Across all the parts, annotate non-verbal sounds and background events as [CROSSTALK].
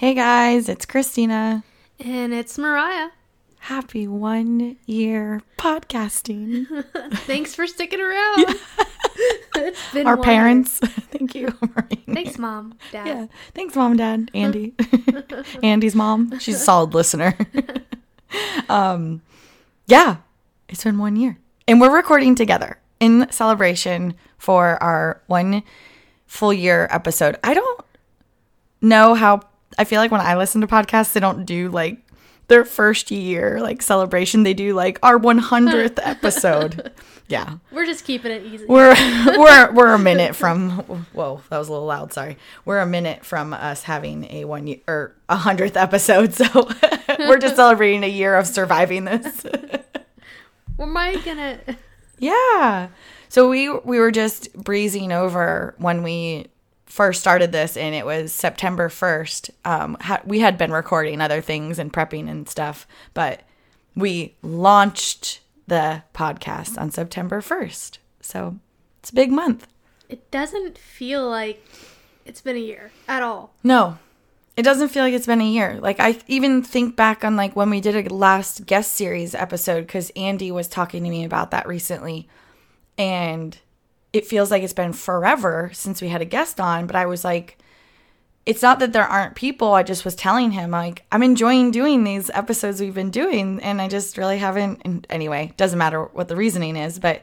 Hey guys, it's Christina. And it's Mariah. Happy one year podcasting. [LAUGHS] Thanks for sticking around. [LAUGHS] [LAUGHS] it's been our parents. Thank you. [LAUGHS] Thanks, mom, dad. Yeah. Thanks, mom, and dad, [LAUGHS] Andy. [LAUGHS] Andy's mom. She's a solid listener. um, yeah, it's been one year, and we're recording together in celebration for our one full year episode. I don't know how. I feel like when I listen to podcasts, they don't do like their first year like celebration. They do like our 100th [LAUGHS] episode. Yeah. We're just keeping it easy. We're [LAUGHS] we're we're a minute from whoa, that was a little loud, sorry. We're a minute from us having a one year or a hundredth episode, [LAUGHS] so we're just celebrating a year of surviving this. Am I gonna Yeah. So we we were just breezing over when we first started this and it was September 1st. Um, ha- we had been recording other things and prepping and stuff, but we launched the podcast on September 1st. So it's a big month. It doesn't feel like it's been a year at all. No, it doesn't feel like it's been a year. Like I even think back on like when we did a last guest series episode because Andy was talking to me about that recently, and it feels like it's been forever since we had a guest on. But I was like, it's not that there aren't people. I just was telling him like I'm enjoying doing these episodes we've been doing, and I just really haven't. And anyway, doesn't matter what the reasoning is, but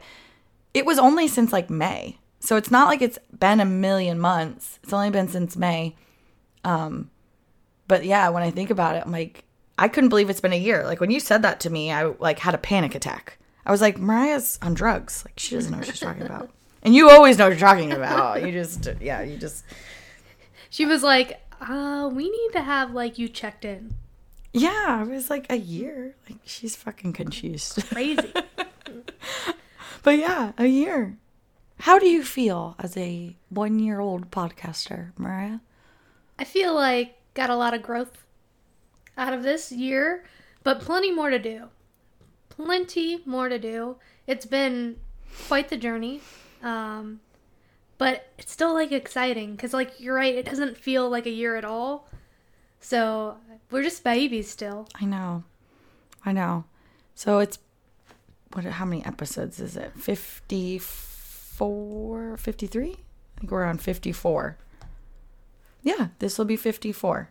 it was only since like May, so it's not like it's been a million months. It's only been since May. Um, but yeah, when I think about it, I'm like, I couldn't believe it's been a year. Like when you said that to me, I like had a panic attack. I was like, Mariah's on drugs. Like she doesn't know what she's talking about. And you always know what you're talking about. You just, yeah, you just she was like, uh, we need to have like you checked in. Yeah, it was like a year. Like she's fucking confused. Crazy. [LAUGHS] but yeah, a year. How do you feel as a one year old podcaster, Mariah? I feel like got a lot of growth out of this year, but plenty more to do. Plenty more to do. It's been quite the journey. Um, but it's still like exciting because like you're right it doesn't feel like a year at all. So we're just babies still. I know. I know. So it's what how many episodes is it? 54 53 i think we're on 54 yeah this will be 54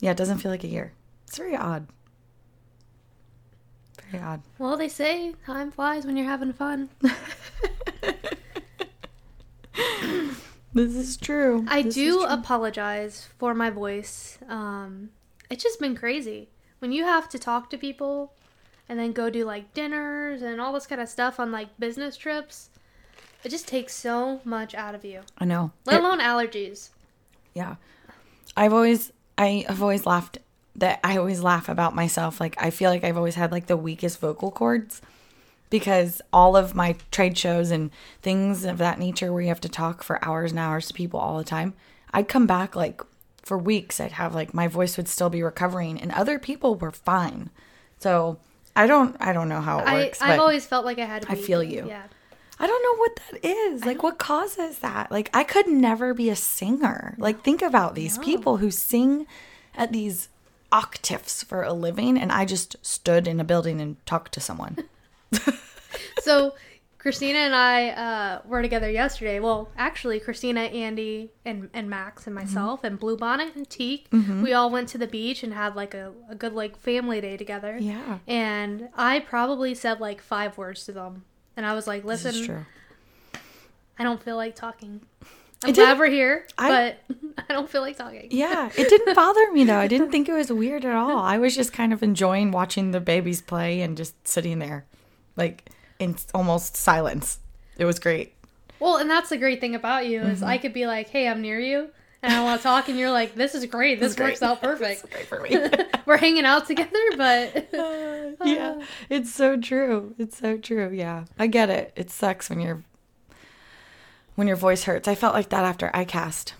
yeah it doesn't feel like a year. It's very odd. Very odd. Well they say time flies when you're having fun [LAUGHS] This is true. I this do apologize for my voice. Um, it's just been crazy. When you have to talk to people and then go do like dinners and all this kind of stuff on like business trips, it just takes so much out of you. I know. Let alone allergies. Yeah. I've always I have always laughed that I always laugh about myself. Like I feel like I've always had like the weakest vocal cords because all of my trade shows and things of that nature where you have to talk for hours and hours to people all the time, I'd come back like for weeks. I'd have like my voice would still be recovering, and other people were fine. So I don't, I don't know how it works. I, I've always felt like I had. I feel you. Yeah. I don't know what that is. Like, what causes that? Like, I could never be a singer. Like, think about these no. people who sing at these octaves for a living, and I just stood in a building and talked to someone. So Christina and I uh, were together yesterday. Well, actually, Christina, Andy, and, and Max and myself mm-hmm. and Bluebonnet and Teak, mm-hmm. we all went to the beach and had like a, a good like family day together. Yeah. And I probably said like five words to them, and I was like, "Listen, I don't feel like talking. I'm it glad we're here, I, but [LAUGHS] I don't feel like talking." Yeah, it didn't [LAUGHS] bother me though. I didn't think it was weird at all. I was just kind of enjoying watching the babies play and just sitting there like in almost silence. It was great. Well, and that's the great thing about you is mm-hmm. I could be like, "Hey, I'm near you." And I want to talk, and you're like, "This is great. This, this works great. out perfect. [LAUGHS] great for me. [LAUGHS] We're hanging out together, but [LAUGHS] uh, yeah, it's so true. It's so true. Yeah, I get it. It sucks when your when your voice hurts. I felt like that after ICAST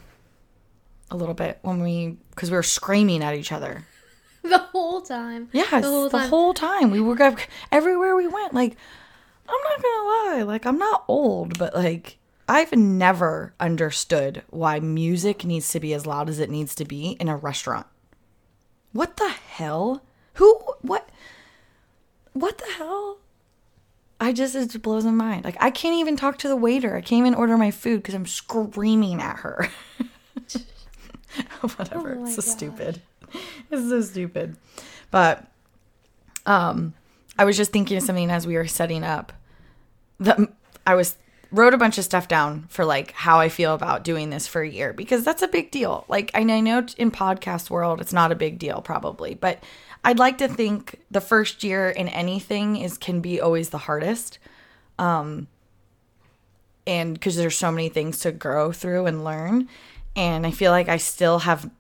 a little bit when we because we were screaming at each other the whole time. Yes, the whole time. the whole time we were everywhere we went. Like, I'm not gonna lie, like I'm not old, but like I've never understood why music needs to be as loud as it needs to be in a restaurant. What the hell? Who? What? What the hell? I just it blows my mind. Like I can't even talk to the waiter. I can't even order my food because I'm screaming at her. [LAUGHS] [LAUGHS] Whatever. Oh it's so gosh. stupid. [LAUGHS] It's so stupid. But um I was just thinking of something as we were setting up. The I was wrote a bunch of stuff down for like how I feel about doing this for a year because that's a big deal. Like I know in podcast world it's not a big deal probably, but I'd like to think the first year in anything is can be always the hardest. Um and because there's so many things to grow through and learn and I feel like I still have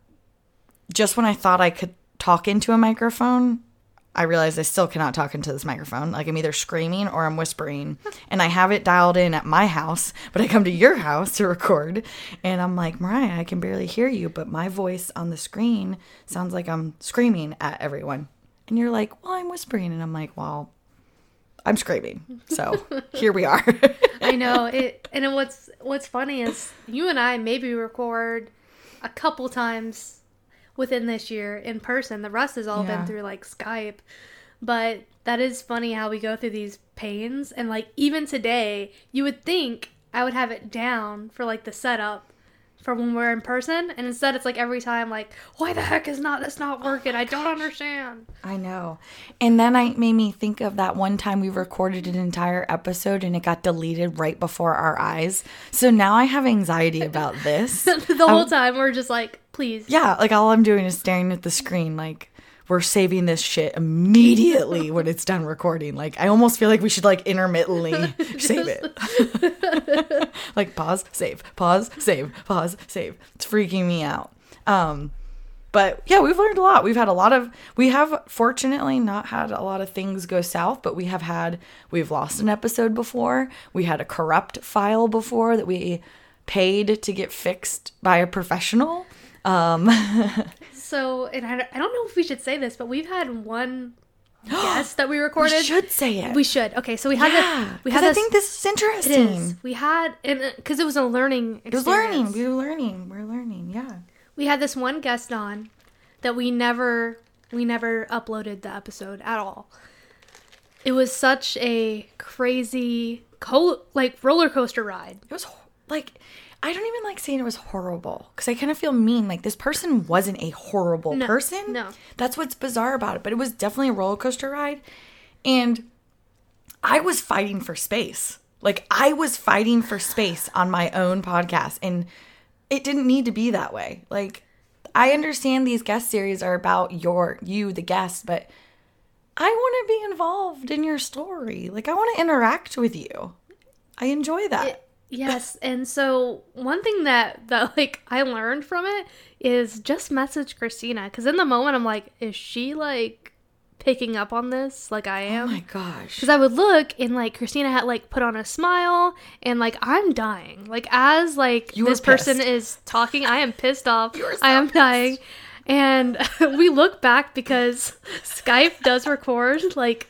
just when I thought I could talk into a microphone, I realized I still cannot talk into this microphone. Like I'm either screaming or I'm whispering. And I have it dialed in at my house, but I come to your house to record and I'm like, Mariah, I can barely hear you, but my voice on the screen sounds like I'm screaming at everyone. And you're like, Well, I'm whispering. And I'm like, Well, I'm screaming. So [LAUGHS] here we are. I know it, and what's what's funny is you and I maybe record a couple times within this year in person. The rest has all Yeah. been through like Skype, but that is funny how we go through these pains. And like even today, you would think I would have it down for like the setup for when we're in person, and instead it's like every time like, why the heck is not this not working? Oh I don't understand. I know. And then I made me think of that one time we recorded an entire episode and it got deleted right before our eyes. So now I have anxiety about this. [LAUGHS] the whole um, time we're just like, please, yeah, like all I'm doing is staring at the screen like we're saving this shit immediately when it's done recording. Like I almost feel like we should like intermittently [LAUGHS] save it. [LAUGHS] like pause, save, pause, save, pause, save. It's freaking me out. Um but yeah, we've learned a lot. We've had a lot of we have fortunately not had a lot of things go south, but we have had we've lost an episode before. We had a corrupt file before that we paid to get fixed by a professional. Um [LAUGHS] So, and I, I don't know if we should say this, but we've had one [GASPS] guest that we recorded. we should say it. We should. Okay, so we had yeah, the, we had I this, think this is interesting. is. We had and because it was a learning. It was learning. We were learning. We're learning. Yeah. We had this one guest on that we never we never uploaded the episode at all. It was such a crazy co like roller coaster ride. It was like I don't even like saying it was horrible because I kind of feel mean. Like this person wasn't a horrible No, person. no. that's what's bizarre about it. But it was definitely a roller coaster ride, and I was fighting for space. Like I was fighting for space on my own podcast, and it didn't need to be that way. Like I understand these guest series are about your you, the guest, but I want to be involved in your story. Like I want to interact with you. I enjoy that. Yes, and so one thing that that like I learned from it is just message Christina because in the moment I'm like, is she like picking up on this like I oh am? oh my gosh. Because I would look and like Christina had like put on a smile and like I'm dying. Like as like You this person is talking, I am pissed off. So I am pissed. dying. And [LAUGHS] we look back because Skype does record like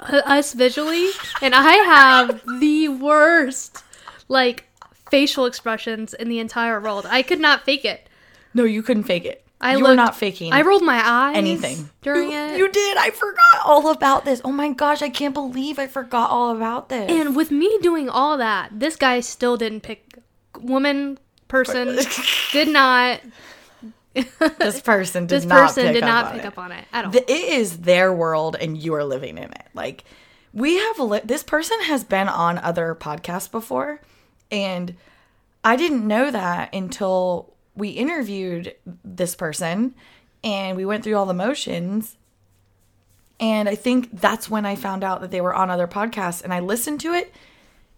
us visually, and I have the worst like facial expressions in the entire world. I could not fake it. No, you couldn't fake it. I you were looked- not faking I rolled my eyes anything during you, it. You did. I forgot all about this. Oh my gosh, I can't believe I forgot all about this. And with me doing all that, this guy still didn't pick woman person [LAUGHS] did not this person did this not person pick did up not on pick it. up on it at all. It is their world and you are living in it. Like we have li- this person has been on other podcasts before and I didn't know that until we interviewed this person and we went through all the motions. And I think that's when I found out that they were on other podcasts and I listened to it.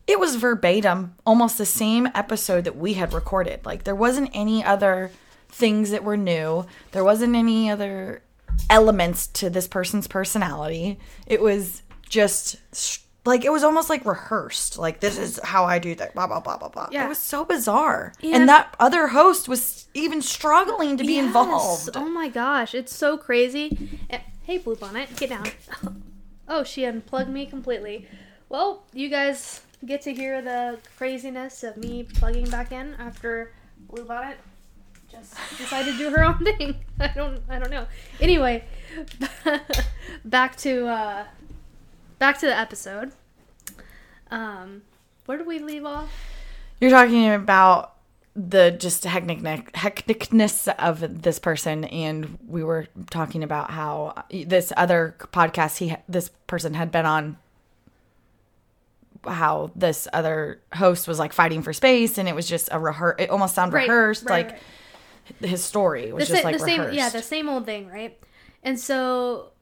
It was verbatim almost the same episode that we had recorded. Like there wasn't any other things that were new. There wasn't any other elements to this person's personality. It was just like it was almost like rehearsed. Like this is how I do that. Blah blah blah blah blah. Yeah. It was so bizarre. And, And- that other host was even struggling to be Yes. involved. Oh my gosh, it's so crazy. Eh, Hey, Blue Bonnet, get down. [LAUGHS] Oh, she unplugged me completely. Well, you guys get to hear the craziness of me plugging back in after Blue Bonnet just decided to do her [LAUGHS] own thing. I don't, I don't know. Anyway, [LAUGHS] back to uh, back to the episode. Um, where do we leave off? You're talking about the just hectic hecticness of this person and we were talking about how this other podcast he this person had been on how this other host was like fighting for space and it was just a rehearse it almost sounded Right, rehearsed right, like right. his story was the, just sa- like the same yeah the same old thing right and so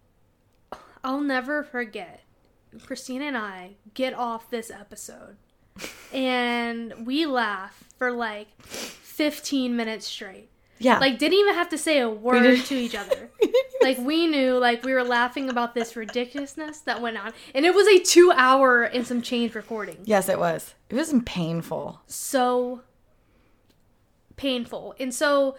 i'll never forget christina and i get off this episode and we laugh for like 15 minutes straight. Yeah. Like didn't even have to say a word to each other. [LAUGHS] Like we knew like we were laughing about this ridiculousness that went on. And it was a two hour and some change recording. Yes it was. It was painful. So painful. And so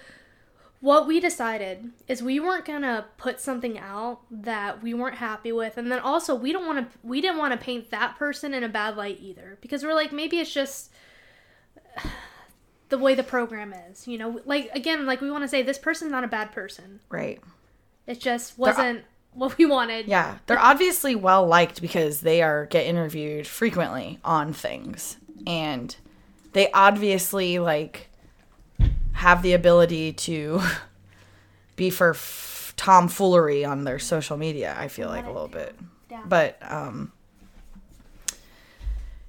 what we decided is we weren't going to put something out that we weren't happy with and then also we don't want to we didn't want to paint that person in a bad light either because we're like maybe it's just [SIGHS] the way the program is, you know, like again like we want to say this person's not a bad person. right It just wasn't what we wanted. Yeah, they're obviously well liked because they are get interviewed frequently on things, and they obviously like have the ability to [LAUGHS] be for f- tomfoolery on their social media. I feel like a little bit, down. but um,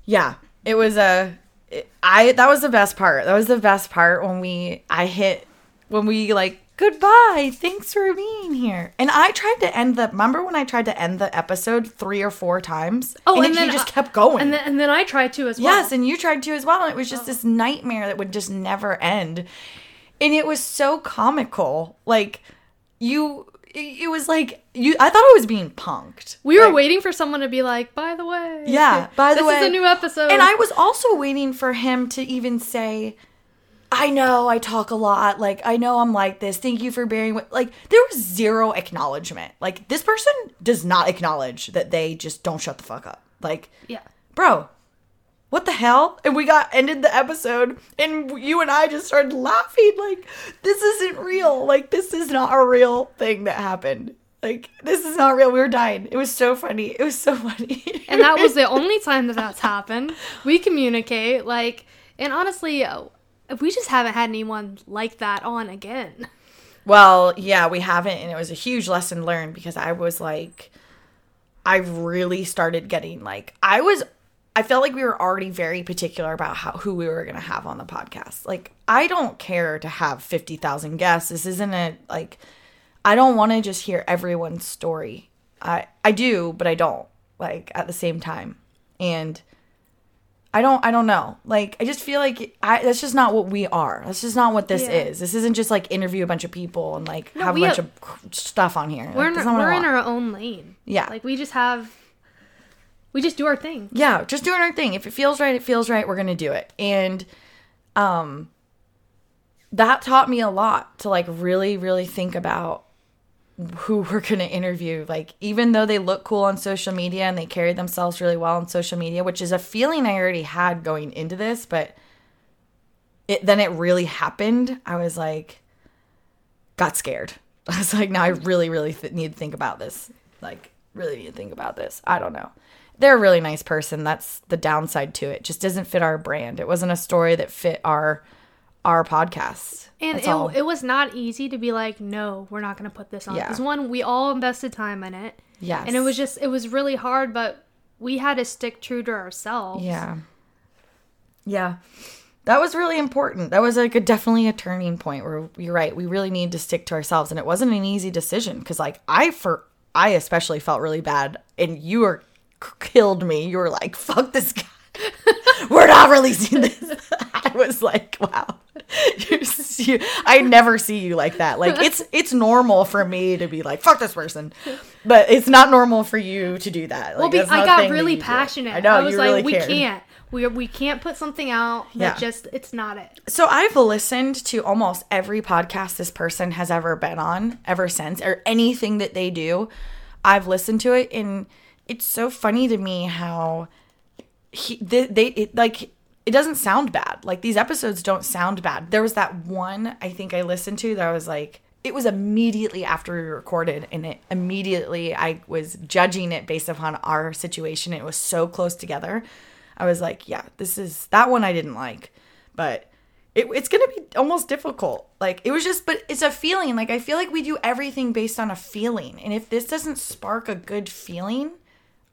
yeah, it was a. it- I that was the best part. That was the best part when we I hit when we like goodbye. Thanks for being here. And I tried to end the. Remember when I tried to end the episode three or four times? Oh, and, and it, then he just kept going. And then and then I tried to as well. Yes, and you tried to as well. And it was just oh. this nightmare that would just never end. And it was so comical. Like you it was like you I thought I was being punked. we were Like, waiting for someone to be like, by the way. Yeah, by the this way. is a new episode. And I was also waiting for him to even say I know I talk a lot. Like I know I'm like this. Thank you for bearing with like there was zero acknowledgement. Like this person does not acknowledge that they just don't shut the fuck up. Like Yeah. bro, what the hell? And we got ended the episode, and you and I just started laughing. Like, this isn't real. Like, this is not a real thing that happened. Like, this is not real. We were dying. It was so funny. It was so [LAUGHS] funny. and that was the only time that that's happened. We communicate like, and honestly, we just haven't had anyone like that on again. Well, yeah, we haven't, and it was a huge lesson learned because I was like, I really started getting like, I was, I felt like we were already very particular about how who we were gonna have on the podcast. Like, I don't care to have fifty thousand guests. This isn't a like, I don't want to just hear everyone's story. I I do, but I don't like at the same time, and. I don't I don't know. Like I just feel like I that's just not what we are. That's just not what this Yeah. is. This isn't just like interview a bunch of people and like have a bunch have- of stuff on here. We're Like, in, that's not what I we're in our own lane. Yeah. like we just have, we just do our thing. yeah, just doing our thing. If it feels right, it feels right. We're gonna do it. And um that taught me a lot to like really, really think about who [LAUGHS] we're gonna interview. Like even though they look cool on social media and they carry themselves really well on social media, which is a feeling I already had going into this, but it then it really happened. I was like got scared. [LAUGHS] I was like, now I really, really th- need to think about this. Like, really need to think about this. I don't know. They're a really nice person. That's the downside to it. Just doesn't fit our brand. It wasn't a story that fit our our podcast. And it, it was not easy to be like, no, we're not going to put this on. Yeah. Because one, we all invested time in it. yes. And it was just, it was really hard, but we had to stick true to ourselves. Yeah. Yeah. That was really important. That was like a definitely a turning point where you're right. We really need to stick to ourselves and it wasn't an easy decision cuz like I for I especially felt really bad and you were killed me. You were like, "Fuck this guy. [LAUGHS] We're not releasing this." [LAUGHS] I was like, "Wow." You I never see you like that. Like it's [LAUGHS] it's normal for me to be like fuck this person, but it's not normal for you to do that. Like, Well, not got really passionate. I know was you like, really we cared. can't. We we can't put something out that Yeah. just it's not it. So I've listened to almost every podcast this person has ever been on ever since, or anything that they do. I've listened to it, and it's so funny to me how he they, they it, like it doesn't sound bad. Like these episodes don't sound bad. There was that one I think I listened to that I was like. It was immediately after we recorded, and it immediately I was judging it based upon our situation. It was so close together. I was like, yeah, this is that one I didn't like, but it, it's gonna be almost difficult. Like it was just, but it's a feeling. Like I feel like we do everything based on a feeling, and if this doesn't spark a good feeling,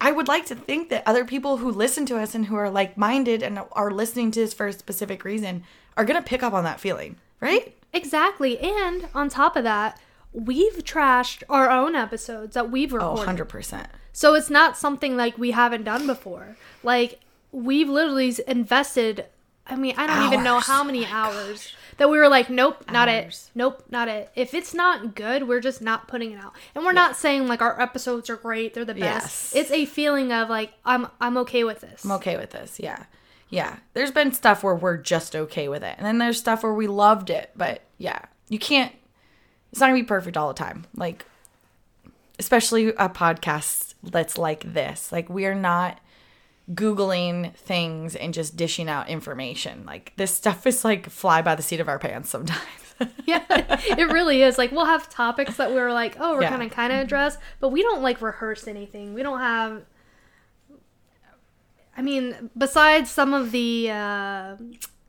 I would like to think that other people who listen to us and who are like minded and are listening to this for a specific reason are gonna pick up on that feeling, right? Exactly. And on top of that, we've trashed our own episodes that we've Oh, recorded. 100 percent. So it's not something like we haven't done before. Like we've literally invested I mean, I don't even know how many hours oh that we were like, nope, not it. Nope, not it. If it's not good, we're just not putting it out. And we're not saying like our episodes are great, they're the best. Yes. It's a feeling of like I'm I'm okay with this. I'm okay with this. Yeah. Yeah. There's been stuff where we're just okay with it. And then there's stuff where we loved it. But yeah, you can't, it's not going to be perfect all the time. Like, especially a podcast that's like this. Like, we are not Googling things and just dishing out information. Like, this stuff is like fly by the seat of our pants sometimes. [LAUGHS] yeah, it really is. Like we'll have topics that we're like, oh, we're Yeah. gonna kind of address, but we don't like rehearse anything. We don't have. I mean, besides some of the uh,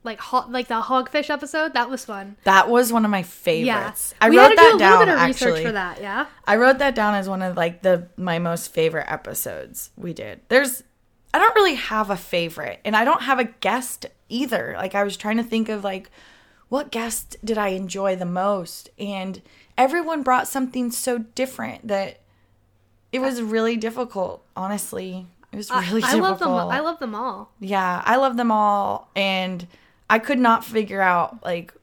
like ho- like the hogfish episode, that was fun. that was one of my Yeah, favorites. I we wrote that do down of actually. for that. Yeah, I wrote that down as one of like the my most favorite episodes we did. There's I don't really have a favorite and I don't have a guest either. Like I was trying to think of like what guest did I enjoy the most and everyone brought something so different that it was really difficult, honestly. It was really I difficult. love them. I love them all. Yeah, I love them all, and I could not figure out like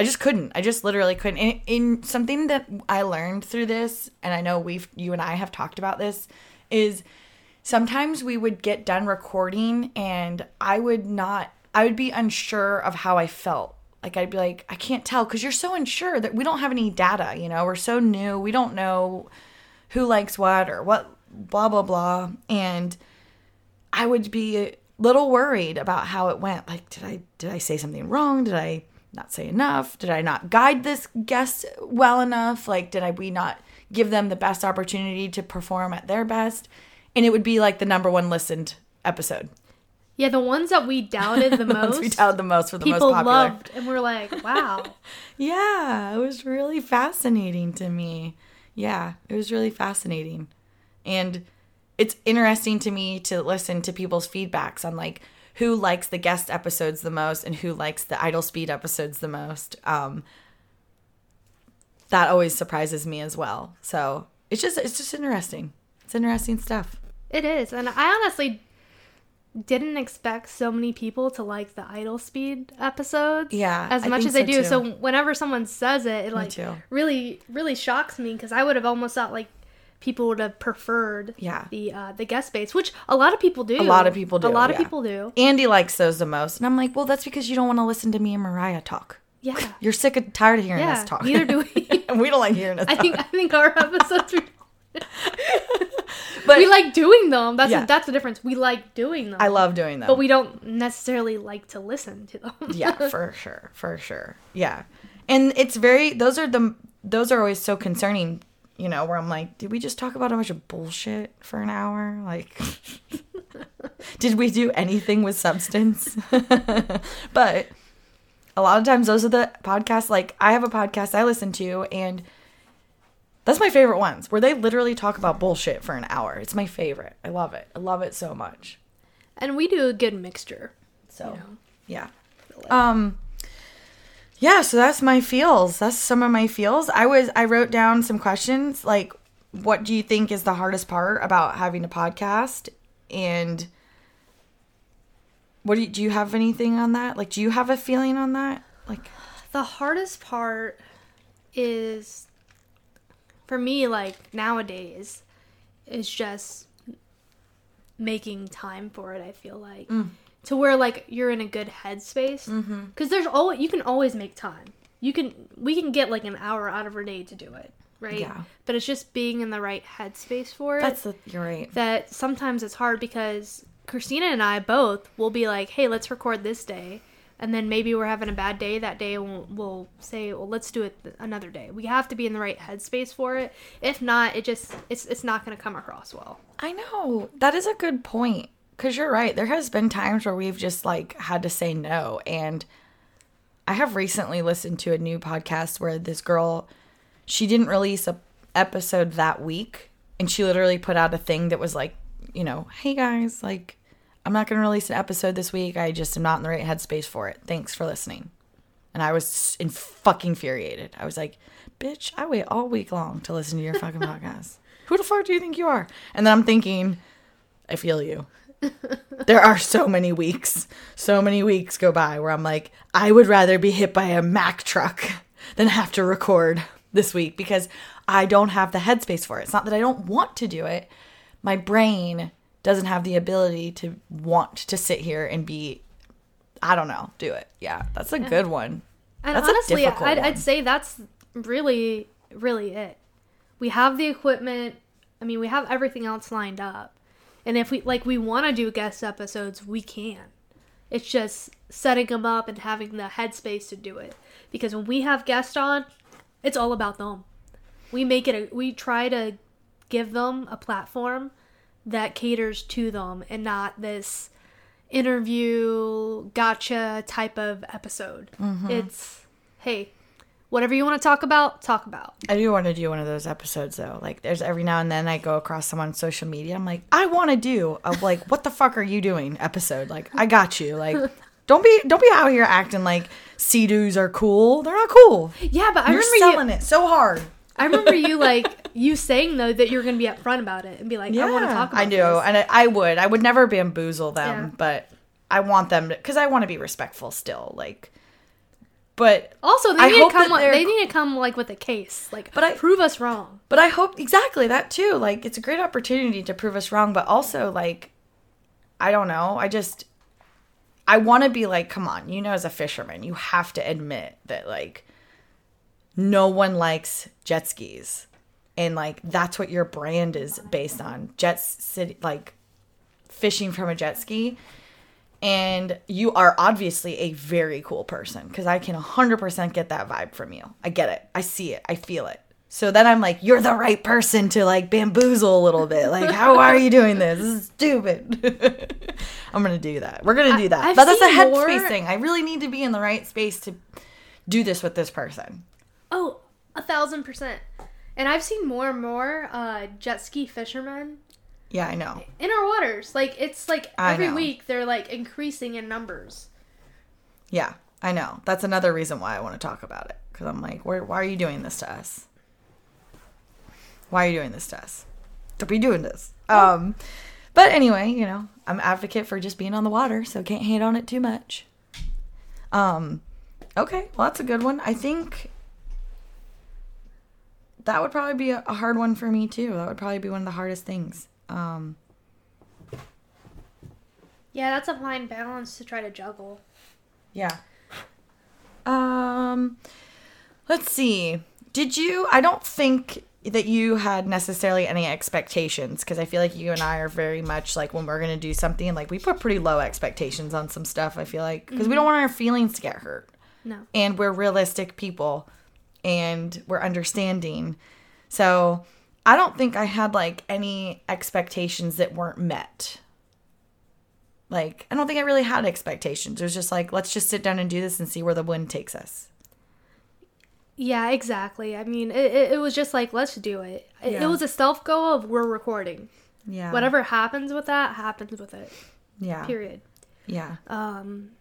I just couldn't. I just literally couldn't. In, in something that I learned through this, and I know we've you and I have talked about this, is sometimes we would get done recording, and I would not. I would be unsure of how I felt. Like I'd be like, I can't tell because you're so unsure that we don't have any data. You know, we're so new. We don't know who likes what or what. Blah blah blah, and I would be a little worried about how it went. Like, did I did I say something wrong? Did I not say enough? Did I not guide this guest well enough? Like, did I we not give them the best opportunity to perform at their best? And it would be like the number one listened episode. Yeah, the ones that we doubted the [LAUGHS] Ones most, we doubted the most for the people most popular. loved, and we're like, wow. [LAUGHS] Yeah, it was really fascinating to me. Yeah, it was really fascinating. And it's interesting to me to listen to people's feedbacks on like who likes the guest episodes the most and who likes the idle speed episodes the most. Um that always surprises me as well. So, it's just it's just interesting. It's interesting stuff. It is, and I honestly didn't expect so many people to like the idle speed episodes. Yeah, as much as they so do. too. So whenever someone says it, it like really, really shocks me because I would have almost thought like people would have preferred Yeah. the uh, the guest space, which a lot of people do. A lot of people do, A lot of people do. Andy likes those the most. And I'm like, "Well, that's because you don't want to listen to me and Mariah talk. Yeah, You're sick and tired of hearing yeah. us talk." Neither do we. and [LAUGHS] we don't like hearing us I talk. think I think our [LAUGHS] episodes. [LAUGHS] But we like doing them. That's Yeah. that's the difference. We like doing them. I love doing them. but we don't necessarily like to listen to them. [LAUGHS] yeah, for sure, for sure. Yeah, and it's very. Those are the. Those are always so concerning. You know, where I'm like, did we just talk about a bunch of bullshit for an hour? Like, [LAUGHS] did we do anything with substance? but a lot of times, those are the podcasts. Like, I have a podcast I listen to, and that's my favorite ones where they literally talk about bullshit for an hour. It's my favorite. I love it. I love it so much. and we do a good mixture. So, You know. yeah. Um yeah, so that's my feels. That's some of my feels. I was I wrote down some questions like what do you think is the hardest part about having a podcast and what do you, do you have anything on that? Like do you have a feeling on that? Like the hardest part is for me like nowadays is just making time for it i feel like. Mm. To where like you're in a good headspace. Mm-hmm. Because there's always you can always make time. You can we can get like an hour out of our day to do it right? Yeah. but it's just being in the right headspace for it That's the you're right. that sometimes it's hard because Christina and I both will be like, "Hey, let's record this day," and then maybe we're having a bad day that day, we'll, we'll say, "Well, let's do it th- another day." We have to be in the right headspace for it. If not, it just it's it's not going to come across well. I know. That is a good point. Cause you're right. There has been times where we've just like had to say no. And I have recently listened to a new podcast where this girl, she didn't release a episode that week, and she literally put out a thing that was like, you know, hey guys, like, I'm not gonna release an episode this week. I just am not in the right headspace for it. Thanks for listening. And I was in fucking infuriated. I was like, bitch, I wait all week long to listen to your fucking [LAUGHS] podcast. Who the fuck do you think you are? And then I'm thinking, I feel you. [LAUGHS] there are so many weeks, so many weeks go by where I'm like, I would rather be hit by a Mack truck than have to record this week because I don't have the headspace for it. It's not that I don't want to do it. My brain doesn't have the ability to want to sit here and be, I don't know, do it. Yeah, that's a good one. And That's honestly, I'd. I'd say that's really really it. We have the equipment. I mean, we have everything else lined up. And if we like we want to do guest episodes, we can. It's just setting them up and having the headspace to do it. Because when we have guests on, it's all about them. We make it a, we try to give them a platform that caters to them and not this interview gotcha type of episode. Mm-hmm. It's hey, whatever you want to talk about, talk about. I do want to do one of those episodes though. Like there's every now and then I go across someone on social media. I'm like, I want to do a like, what the fuck are you doing episode? Like, I got you. Like, [LAUGHS] don't be don't be out here acting like sea-doos are cool. They're not cool. Yeah, but I You're remember selling you. it so hard. I remember you like you saying though that you're gonna be upfront about it and be like, I want to talk. about I do, this. and I, I would. I would never bamboozle them, Yeah. but I want them because I want to be respectful still. Like, but Also, they I need to come. they need to come like with a case. Like, But I- prove us wrong. But I hope exactly that too. Like it's a great opportunity to prove us wrong, but also like I don't know. I just I want to be like, come on, you know as a fisherman, you have to admit that like no one likes jet skis. And like that's what your brand is based on. Jet city like fishing from a jet ski. And you are obviously a very cool person because I can 100% get that vibe from you. I get it. I see it. I feel it. So then I'm like, you're the right person to like bamboozle a little bit. Like, how are you doing this? This is stupid. [LAUGHS] I'm going to do that. We're going to do that. I've but that's a headspace more- thing. I really need to be in the right space to do this with this person. Oh, a thousand percent. And I've seen more and more uh, jet ski fishermen Yeah, I know. in our waters. Like it's like I every know. week they're like increasing in numbers. Yeah, I know. That's another reason why I want to talk about it. Because I'm like, why, why are you doing this to us? Why are you doing this to us? Don't be doing this. Um, but anyway, you know, I'm advocate for just being on the water, so can't hate on it too much. Um, okay, well that's a good one. I think that would probably be a, a hard one for me too. That would probably be one of the hardest things. Um, Yeah, that's a fine balance to try to juggle. Yeah. Um let's see. Did you I don't think that you had necessarily any expectations because I feel like you and I are very much like when we're going to do something like we put pretty low expectations on some stuff I feel like because we don't want our feelings to get hurt. No. And we're realistic people and we're understanding. So, I don't think I had like any expectations that weren't met. Like, I don't think I really had expectations. It was just like, let's just sit down and do this and see where the wind takes us. Yeah, exactly. I mean, it, it, it was just like, let's do it. It, Yeah. it was a self go of we're recording. Yeah. Whatever happens with that happens with it. Yeah. Period. Yeah. Um.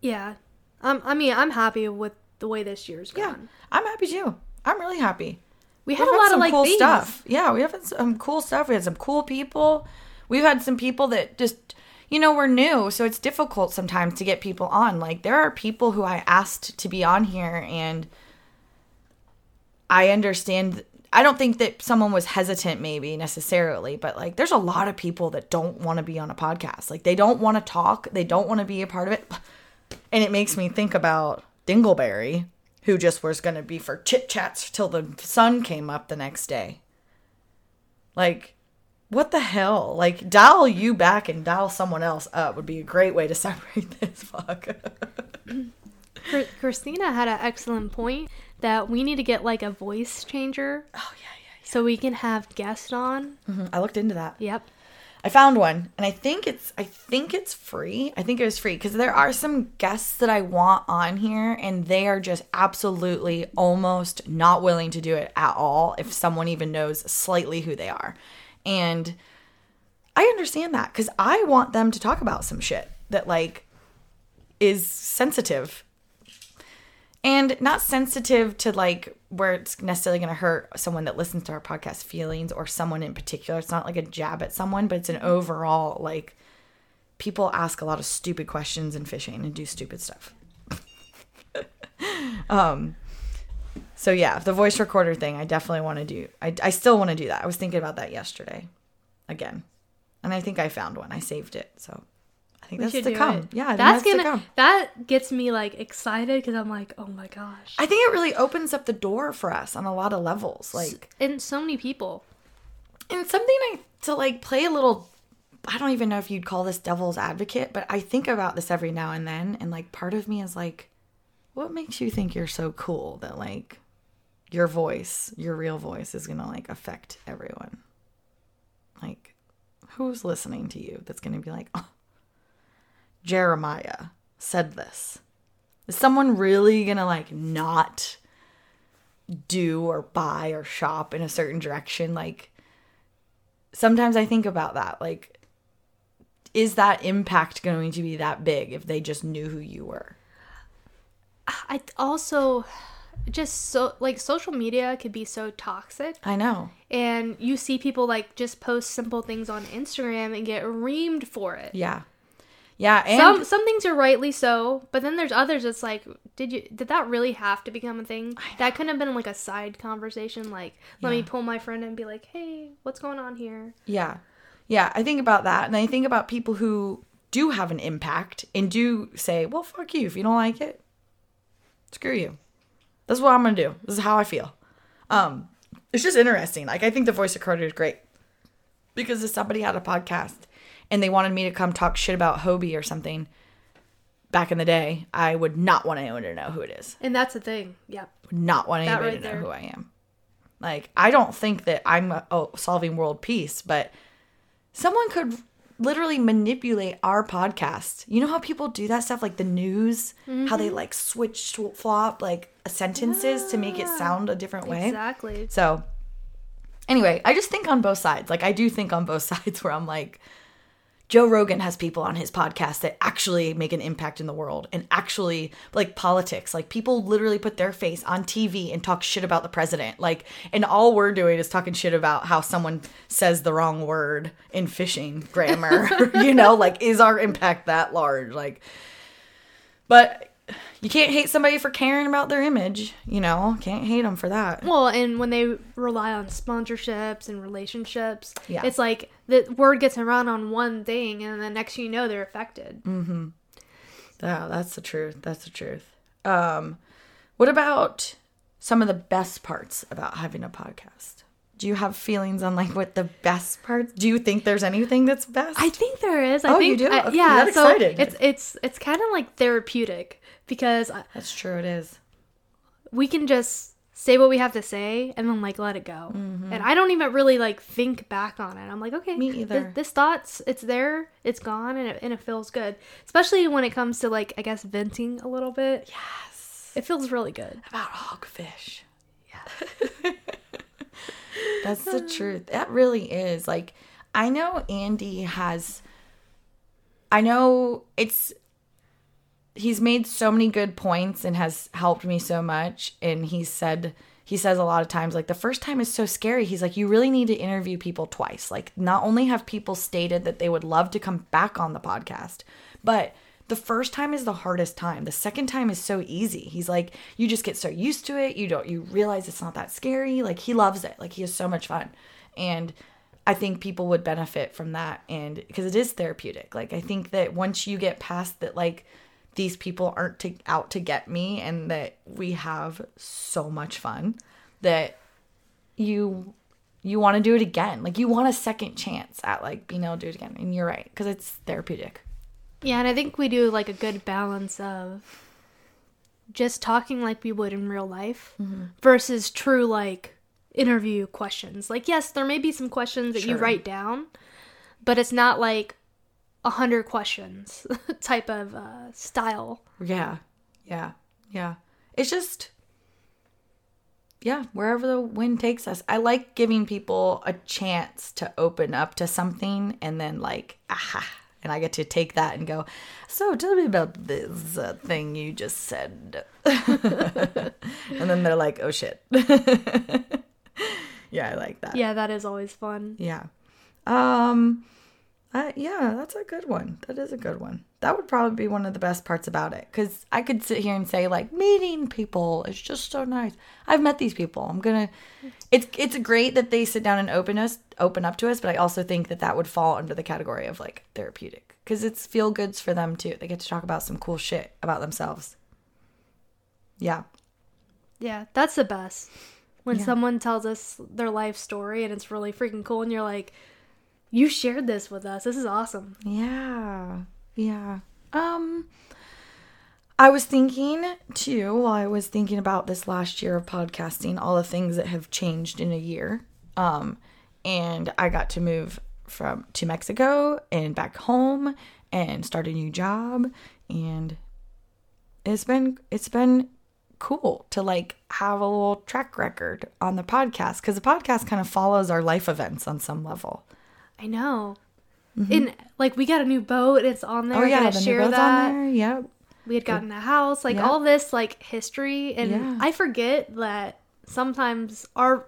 Yeah, um. I mean, I'm happy with the way this year's gone. Yeah, I'm happy too. I'm really happy. We had We've a lot of like cool themes. stuff. Yeah, we have had some cool stuff. We had some cool people. We've had some people that just, you know, we're new, so it's difficult sometimes to get people on. Like there are people who I asked to be on here and I understand I don't think that someone was hesitant maybe necessarily, but like there's a lot of people that don't want to be on a podcast. Like they don't want to talk, they don't want to be a part of it. And it makes me think about Dingleberry, who just was going to be for chit chats till the sun came up the next day. Like what the hell? Like dial you back and dial someone else up would be a great way to [LAUGHS] separate this fuck. Christina had an excellent point that we need to get like a voice changer. Oh yeah, yeah. So we can have guests on. yeah. I looked into that. Yep. I found one, and I think it's I think it's free. I think it was free because there are some guests that I want on here, and they are just absolutely almost not willing to do it at all if someone even knows slightly who they are. And I understand that because I want them to talk about some shit that like is sensitive and not sensitive to like where it's necessarily going to hurt someone that listens to our podcast feelings or someone in particular. It's not like a jab at someone but it's an overall like people ask a lot of stupid questions in fishing and do stupid stuff. [LAUGHS] Um so yeah the voice recorder thing i definitely want to do I, I still want to do that. I was thinking about that yesterday again. And i think i found one. I saved it so i think We that's to come it. yeah that's, that's, gonna that gets me like excited because I'm like, oh my gosh. I think it really opens up the door for us on a lot of levels. Like, and so many people. and something I to like play a little. I don't even know if you'd call this devil's advocate, but I think about this every now and then, and like part of me is like, what makes you think you're so cool that like your voice, your real voice, is gonna like affect everyone? Like, who's listening to you that's gonna be like, oh, Jeremiah said this? Is someone really gonna like not? do or buy or shop in a certain direction like sometimes i think about that like is that impact going to be that big if they just knew who you were I also just so like social media could be so toxic i know and you see people like just post simple things on Instagram and get reamed for it. yeah yeah and some some things are rightly so, but then there's others that's like, did you did that really have to become a thing? That could have been like a side conversation, like let me pull my friend and be like, hey, what's going on here? Yeah. Yeah, I think about that and I think about people who do have an impact and do say, "Well, fuck you if you don't like it. Screw you." That's what I'm going to do. This is how I feel. Um it's just interesting. Like I think the voice recorder is great. Because if somebody had a podcast and they wanted me to come talk shit about Hobie or something back in the day, I would not want anyone to know who it is And that's the thing. Yeah. would not want anybody right to know there. who I am. Like, I don't think that I'm oh, solving world peace, but someone could literally manipulate our podcast. You know how people do that stuff, like the news, how Mm-hmm. they like switch flop like sentences to make it sound a different way. Exactly. So, anyway, I just think on both sides. Like, I do think on both [LAUGHS] sides where I'm like, Joe Rogan has people on his podcast that actually make an impact in the world and actually like politics. Like people literally put their face on TV and talk shit about the president. Like, and all we're doing is talking shit about how someone says the wrong word in fishing grammar. [LAUGHS] you know, like is our impact that large? Like, but you can't hate somebody for caring about their image. You know, can't hate them for that. Well, and when they rely on sponsorships and relationships, Yeah. it's like the word gets around on one thing, and the next you know, they're affected. Mm-hmm. Yeah, that's the truth. That's the truth. Um, what about some of the best parts about having a podcast? Do you have feelings on like what the best parts? Do you think there's anything that's best? I think there is. I Oh, you do? I- yeah. so excited. it's it's it's kind of like therapeutic because that's true. It is. we can just say what we have to say and then like let it go. And I don't even really like think back on it. I'm like, okay, Mm-hmm. Me either. This, thoughts, it's there, it's gone, and it, and it feels good. Especially when it comes to like I guess venting a little bit. Yes. It feels really good. About hogfish. Yeah. [LAUGHS] that's the truth. That really is. Like, I know Andy has. I know it's he's made so many good points and has helped me so much. And he said he says a lot of times like the first time is so scary. He's like you really need to interview people twice. Like not only have people stated that they would love to come back on the podcast but the first time is the hardest time. The second time is so easy. He's like you just get so used to it. You don't you realize it's not that scary. Like he loves it. Like he has so much fun. And i think people would benefit from that. And because it is therapeutic. Like i think that once you get past that like these people aren't to, out to get me and that we have so much fun that you you want to do it again. Like you want a second chance at like being able to do it again. And you're right because it's therapeutic. Yeah, and I think we do like a good balance of just talking like we would in real life mm-hmm. versus true like interview questions. Like, yes, there may be some questions that you write down, but it's not like a hundred questions [LAUGHS] type of uh, style. yeah yeah yeah it's just yeah wherever the wind takes us i like giving people a chance to open up to something and then like aha and i get to take that and go so tell me about this uh, thing you just said [LAUGHS] and then they're like oh shit [LAUGHS] yeah i like that Yeah, that is always fun. yeah. Um uh, yeah, that's a good one. That is a good one. That would probably be one of the best parts about it cuz I could sit here and say like meeting people is just so nice. I've met these people. I'm going to It's it's great that they sit down and open us open up to us, but I also think that that would fall under the category of like therapeutic cuz it's feel goods for them too. They get to talk about some cool shit about themselves. Yeah. Yeah, that's the best. When Yeah. someone tells us their life story and it's really freaking cool, and you're like, you shared this with us. This is awesome. Yeah. Yeah. Um I was thinking too while I was thinking about this last year of podcasting, all the things that have changed in a year. Um and I got to move from to Mexico and back home and start a new job and it's been it's been cool to like have a little track record on the podcast cuz the podcast kind of follows our life events on some level. I know. And like we got a new boat, it's on there. Mm-hmm. Oh yeah, the new share boat's that. on there. Yep. We had gotten a house, like Yep. all this like history, and Yeah. I forget that sometimes our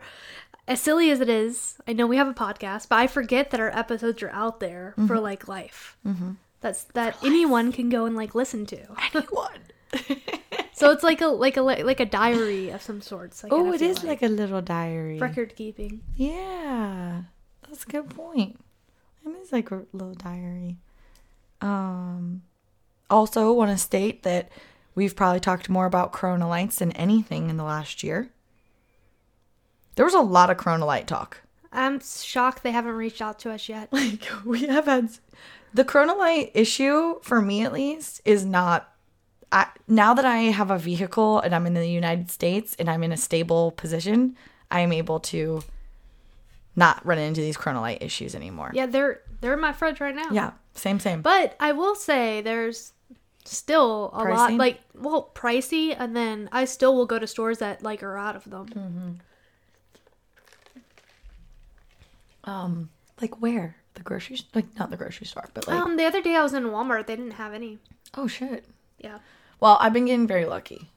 as silly as it is, I know we have a podcast, but I forget that our episodes are out there for Mm-hmm. like life. That's that anyone can go and like listen to. Anyone. [LAUGHS] so it's like a like a like a diary of some sorts. Like, Oh, it is like a little diary. record keeping. Yeah, that's a good point. It is like a little diary. Um, also want to state that we've probably talked more about Corona Lights than anything in the last year. There was a lot of Corona Light talk. I'm shocked they haven't reached out to us yet. [LAUGHS] Like we have had the Corona Light issue for me at least is not. I, now that I have a vehicle and I'm in the United States and I'm in a stable position, I am able to not running into these Corona Light issues anymore. Yeah, they're they're in my fridge right now. Yeah, same, same. But I will say there's still a lot like well pricey and then I still will go to stores that like are out of them. Hmm. um, like where? The grocery, like not the grocery store, but like Um the other day I was in Walmart, they didn't have any. oh shit. Yeah. Well, I've been getting very lucky.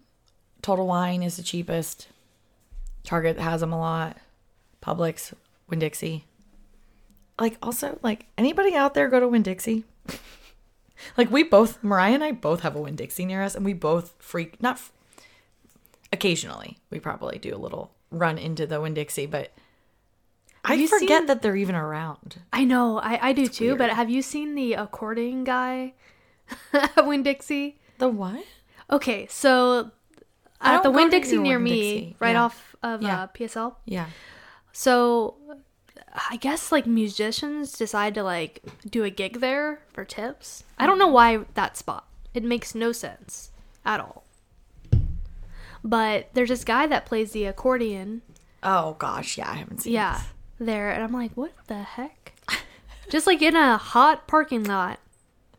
Total Wine is the cheapest. Target has them a lot. Publix, Winn Dixie. Like also, like anybody out there go to Winn Dixie? [LAUGHS] like we both, Mariah and I both have a Winn Dixie near us, and we both freak. Not f- occasionally, we probably do a little run into the Winn Dixie, but I forget seen- that they're even around. I know, I, I do too, but have you seen the accordion guy [LAUGHS] at Winn Dixie? The what? Okay, so at the Winn Dixie near Winn me, right Yeah. off of Yeah. uh, PSL. Yeah. So I guess like musicians decide to like do a gig there for tips. I don't know mm-hmm. why that spot. It makes no sense at all. But there's this guy that plays the accordion. Oh gosh, yeah, I haven't seen. Yeah, this. there, and I'm like, what the heck? just like in a hot parking lot,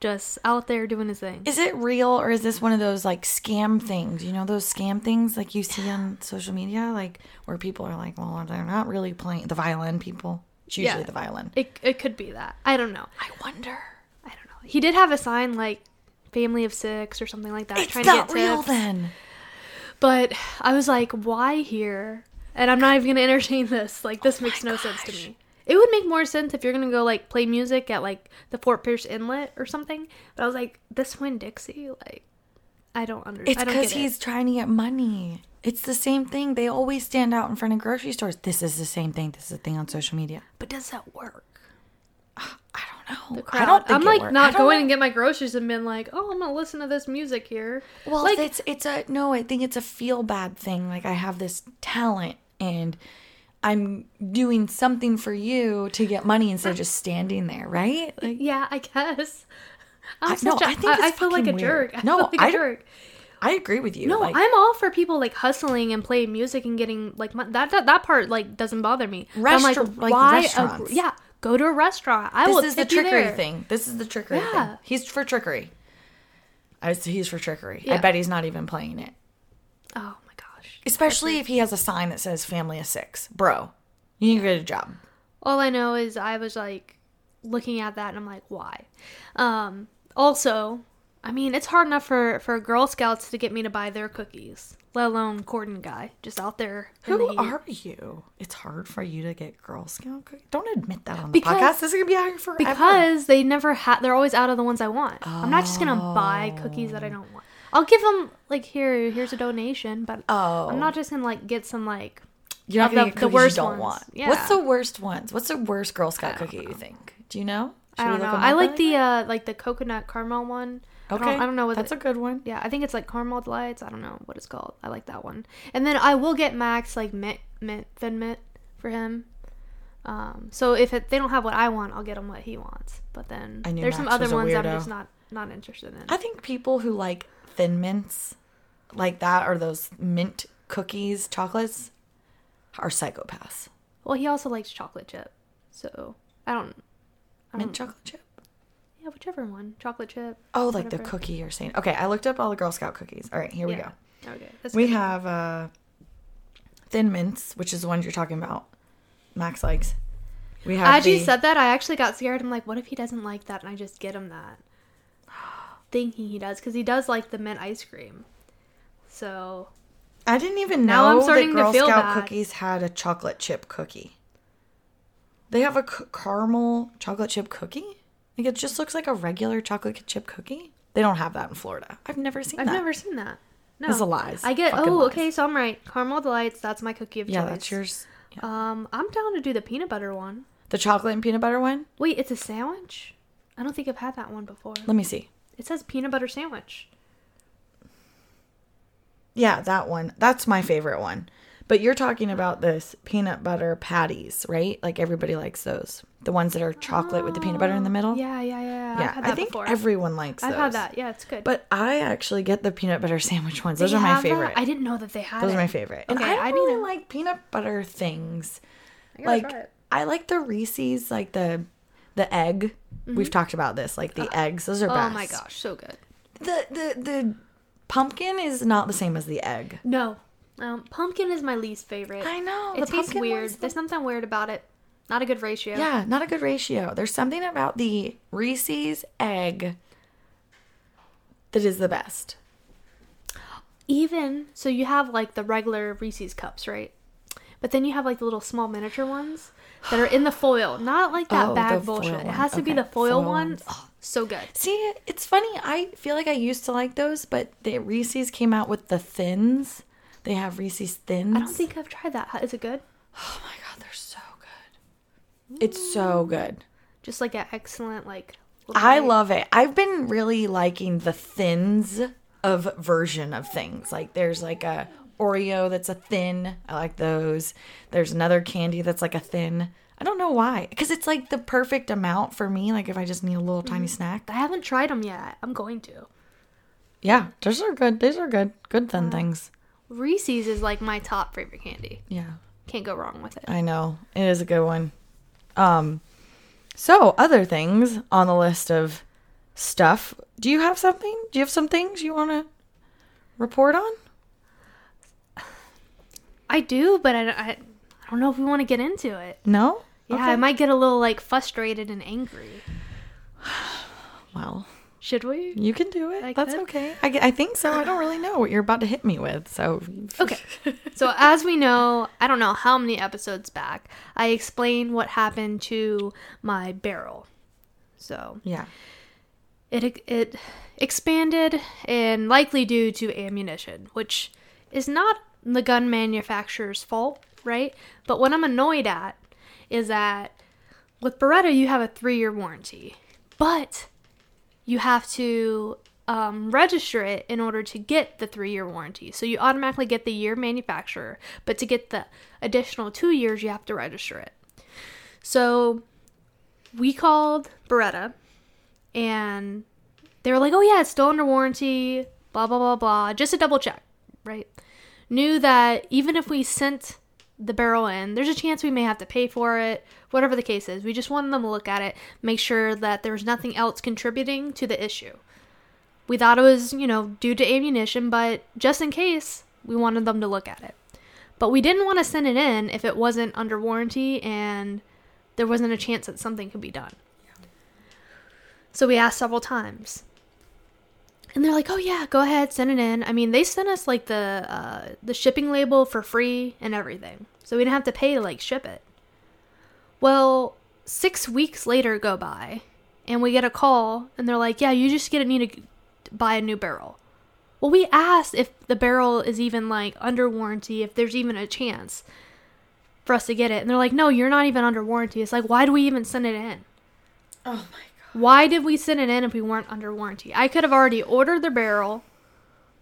just out there doing his thing. Is it real or is this one of those like scam things? You know those scam things like you see on social media, like where people are like, "Well, they're not really playing the violin." People, it's usually Yeah. the violin. It it could be that. I don't know. I wonder. I don't know. He did have a sign like family of six or something like that. It's trying not to get real tips. then. But I was like, why here? and I'm not even gonna entertain this. Like this oh makes no sense to me. It would make more sense if you're gonna go like play music at like the Fort Pierce Inlet or something. But I was like, this Winn Dixie, like, I don't understand. It's because he's trying to get money. It's the same thing. They always stand out in front of grocery stores. This is the same thing. This is the thing on social media. But does that work? [SIGHS] I don't know. The crowd. I don't think I'm it like. Not going know. and get my groceries and been like, oh, I'm gonna listen to this music here. Well, like it's it's a no. I think it's a feel bad thing. Like I have this talent and I'm doing something for you to get money instead of just standing there, right? Uh, like yeah, I guess. [LAUGHS] I'm I- no, a, I think I, I feel like a fucking jerk. weird. [LAUGHS] I No, feel like a I don't- jerk. I agree with you. No, like, I'm all for people like hustling and playing music and getting like that. That, that part like doesn't bother me. I'm like, why? a- restaurants. yeah, go to a restaurant. I this will is the trickery thing. This is the trickery Yeah. thing. He's for trickery. I he's for trickery. I bet he's not even playing it. Oh. Especially if he has a sign that says family of six. Bro, you need to get a job. All I know is I was like looking at that and I'm like, why? Um, also, I mean, it's hard enough for for Girl Scouts to get me to buy their cookies, let alone Corden guy just out there. Who are you? It's hard for you to get Girl Scout cookies. Don't admit that on the Because- podcast. This is gonna be out here forever. Because they never had, they're always out of the ones I want. I'm not just gonna buy cookies that I don't want. I'll give them like here, here's a donation, but Oh. I'm not just gonna like get some like. you're not gonna the- get the worst you don't ones. want. Yeah. What's the worst ones? What's the worst Girl Scout I cookie you think? Do you know? I Should we don't know. I like the uh like the coconut caramel one. I Okay, don't, I don't know what That's the, a good one. Yeah, I think it's like caramel delights. I don't know what it's called. I like that one. And then I will get Max like mint mint thin mint for him. Um, so if it, they don't have what I want, I'll get him what he wants. But then I there's some other ones I'm just not not interested in. I think people who like thin mints, like that, or those mint cookies, chocolates, are psychopaths. Well, he also likes chocolate chip. So I don't. I Mint don't chocolate chip. yeah, whichever one, chocolate chip. Oh, like the cookie you're saying. Okay, I looked up all the Girl Scout cookies. All right, here we go. Okay, that's We good. have uh, thin mints, which is the ones you're talking about. Max likes. We have As you said that, I actually got scared. I'm like, what if he doesn't like that, and I just get him that, thinking he does, because he does like the mint ice cream. So I didn't even Now I'm know starting that to Girl feel Scout bad. cookies had a chocolate chip cookie. They have a c- caramel chocolate chip cookie. Like it just looks like a regular chocolate chip cookie. They don't have that in Florida. I've never seen I've that. never seen that. No, Those are lies. I get. Fucking oh, lies. okay. So I'm right. Caramel delights. That's my cookie of Yeah, choice. that's yours. Yeah. Um, I'm down to do the peanut butter one. The chocolate and peanut butter one. Wait, it's a sandwich. I don't think I've had that one before. Let me see. It says peanut butter sandwich. Yeah, that one. That's my favorite one. But you're talking about this peanut butter patties, right? Like everybody likes those. The ones that are chocolate with the peanut butter in the middle. Yeah, yeah, yeah. Yeah, I've had I think before. everyone likes I've those. had that. Yeah, it's good. But I actually get the peanut butter [LAUGHS] sandwich ones. They Those are my have that? favorite. I didn't know that they had Those it. are my favorite. And Okay, I don't I need really to- like peanut butter things. I Like. I like the Reese's, like the the egg. We've talked about this, like the eggs. Those are Mm-hmm. Uh, Oh my gosh, so good. The the the pumpkin is not the same as the egg. No, um, pumpkin is my least favorite. I know, It tastes weird. the- There's something weird about it. Not a good ratio. Yeah, not a good ratio. There's something about the Reese's egg that is the best. Even so, you have like the regular Reese's cups, right? But then you have like the little small miniature ones that are in the foil, not like that Oh, bag bullshit. It has to be the foil, foil one. ones. Oh, so good. See, it's funny. I feel like I used to like those, but the Reese's came out with the thins. They have Reese's thins. I don't think I've tried that. Is it good? Oh my god, they're so good. It's so mm. good. Just like an excellent like. I love it. I've been really liking the thins of version of things. Like there's like a Oreo that's a thin. I like those. There's another candy that's like a thin. I don't know why. Because it's like the perfect amount for me. Like if I just need a little tiny snack. I haven't tried them yet. I'm going to. Yeah, those are good. These are good. Good thin things. Reese's is like my top favorite candy. Yeah. Can't go wrong with it. I know. It is a good one. Um so other things on the list of stuff. Do you have something? Do you have some things you want to report on? I do, but I, I, I don't know if we want to get into it. No? Yeah, Okay. I might get a little like frustrated and angry. [SIGHS] Well, Should we? You can do it. I That's could. okay. I, I think so. I don't really know what you're about to hit me with. So Okay. [LAUGHS] so as we know, I don't know how many episodes back, I explained what happened to my barrel. So yeah. it it expanded and likely due to ammunition, which is not the gun manufacturer's fault, right? But what I'm annoyed at is that with Beretta you have a three year warranty, but you have to um, register it in order to get the three year warranty. So you automatically get the year manufacturer, but to get the additional two years, you have to register it. So we called Beretta and they were like, oh, yeah, it's still under warranty, blah, blah, blah, blah, just to double check, right? Knew that even if we sent the barrel in, there's a chance we may have to pay for it, whatever the case is. We just wanted them to look at it, make sure that there was nothing else contributing to the issue. We thought it was, you know, due to ammunition, but just in case, we wanted them to look at it. But we didn't want to send it in if it wasn't under warranty and there wasn't a chance that something could be done. So we asked several times. And they're like, "Oh yeah, go ahead, send it in." I mean, they sent us like the uh, the shipping label for free and everything, so we didn't have to pay to like ship it. Well, six weeks later go by, and we get a call, and they're like, "Yeah, you just get need to buy a new barrel." Well, we asked if the barrel is even like under warranty, if there's even a chance for us to get it, and they're like, "No, you're not even under warranty." It's like, why do we even send it in? Oh my Why did we send it in if we weren't under warranty? I could have already ordered the barrel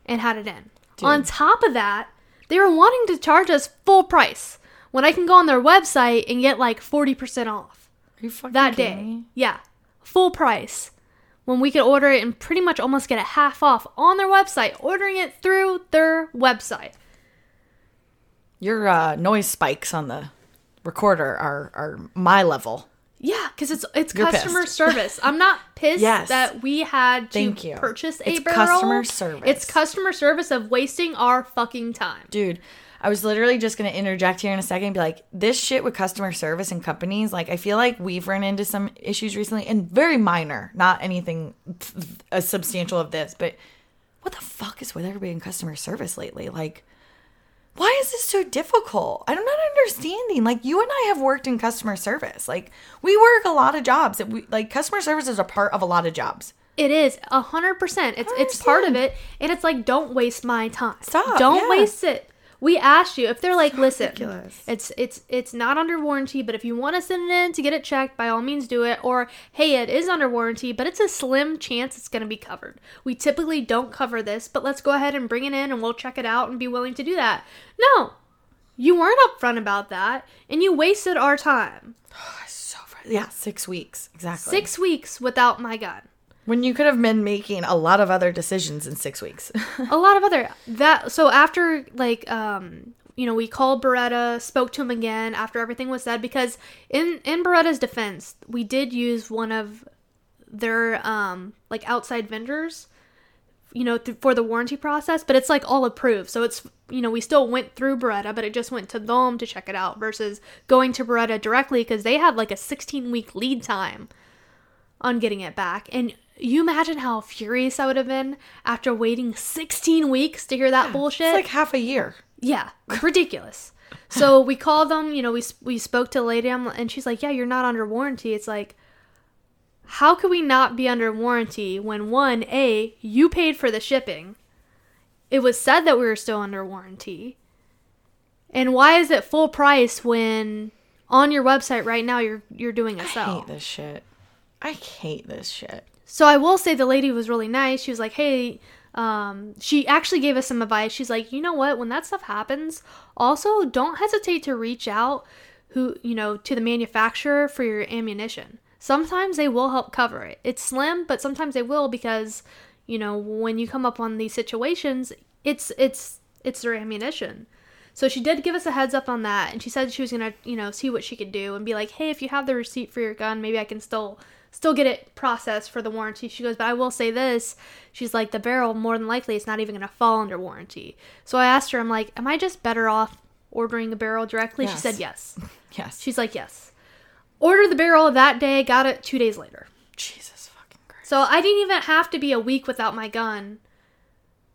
and had it in. Dude. On top of that, they were wanting to charge us full price when I can go on their website and get like 40% off Are you fucking that kidding day. me? Yeah, full price. When we could order it and pretty much almost get it half off on their website, ordering it through their website. Your uh, noise spikes on the recorder are are my level. Yeah, because it's it's You're customer pissed. service. I'm not [LAUGHS] pissed Yes. that we had to Thank you. purchase a It's barrel. customer service. It's customer service of wasting our fucking time. Dude, I was literally just going to interject here in a second and be like, this shit with customer service and companies, like, I feel like we've run into some issues recently and very minor, not anything as substantial of this, but what the fuck is with everybody in customer service lately? Like, why is this so difficult? I'm not understanding. Like, you and I have worked in customer service. Like, we work a lot of jobs. That we like customer service is a part of a lot of jobs. It is a hundred percent. It's it's part of it, and it's like don't waste my time. Stop, Don't yeah. waste it. We asked you if they're like, listen, ridiculous. it's it's it's not under warranty, but if you want to send it in to get it checked, by all means do it. Or hey, it is under warranty, but it's a slim chance it's going to be covered. We typically don't cover this, but let's go ahead and bring it in, and we'll check it out and be willing to do that. No, you weren't upfront about that, and you wasted our time. [SIGHS] So, fr- yeah, six weeks. Exactly. Six weeks without my gun. When you could have been making a lot of other decisions in six weeks. [LAUGHS] a lot of other that so after like um you know we called beretta spoke to him again after everything was said because in in beretta's defense we did use one of their um like outside vendors you know th- for the warranty process but it's like all approved so it's you know we still went through beretta but it just went to them to check it out versus going to beretta directly because they had like a 16 week lead time on getting it back. And you imagine how furious I would have been after waiting 16 weeks to hear that bullshit? It's like half a year. yeah, ridiculous. so [LAUGHS] we called them, you know, we, we spoke to the lady and she's like, yeah, you're not under warranty. It's like, how could we not be under warranty when one, A, you paid for the shipping? It was said that we were still under warranty. And why is it full price when on your website right now you're you're doing a sell? I hate this shit. I hate this shit. So I will say the lady was really nice. She was like, "Hey," um, she actually gave us some advice. She's like, "You know what? When that stuff happens, also don't hesitate to reach out, who you know, to the manufacturer for your ammunition. Sometimes they will help cover it. It's slim, but sometimes they will because, you know, when you come up on these situations, it's it's it's their ammunition." So she did give us a heads up on that, and she said she was gonna, you know, see what she could do and be like, "Hey, if you have the receipt for your gun, maybe I can still still get it processed for the warranty." She goes, "But I will say this." She's like, "The barrel more than likely it's not even gonna fall under warranty." So I asked her, I'm like, "Am I just better off ordering a barrel directly?" She said, "Yes." Yes. [LAUGHS] She's like, "Yes." Order the barrel that day, got it two days later. Jesus fucking Christ. So I didn't even have to be a week without my gun,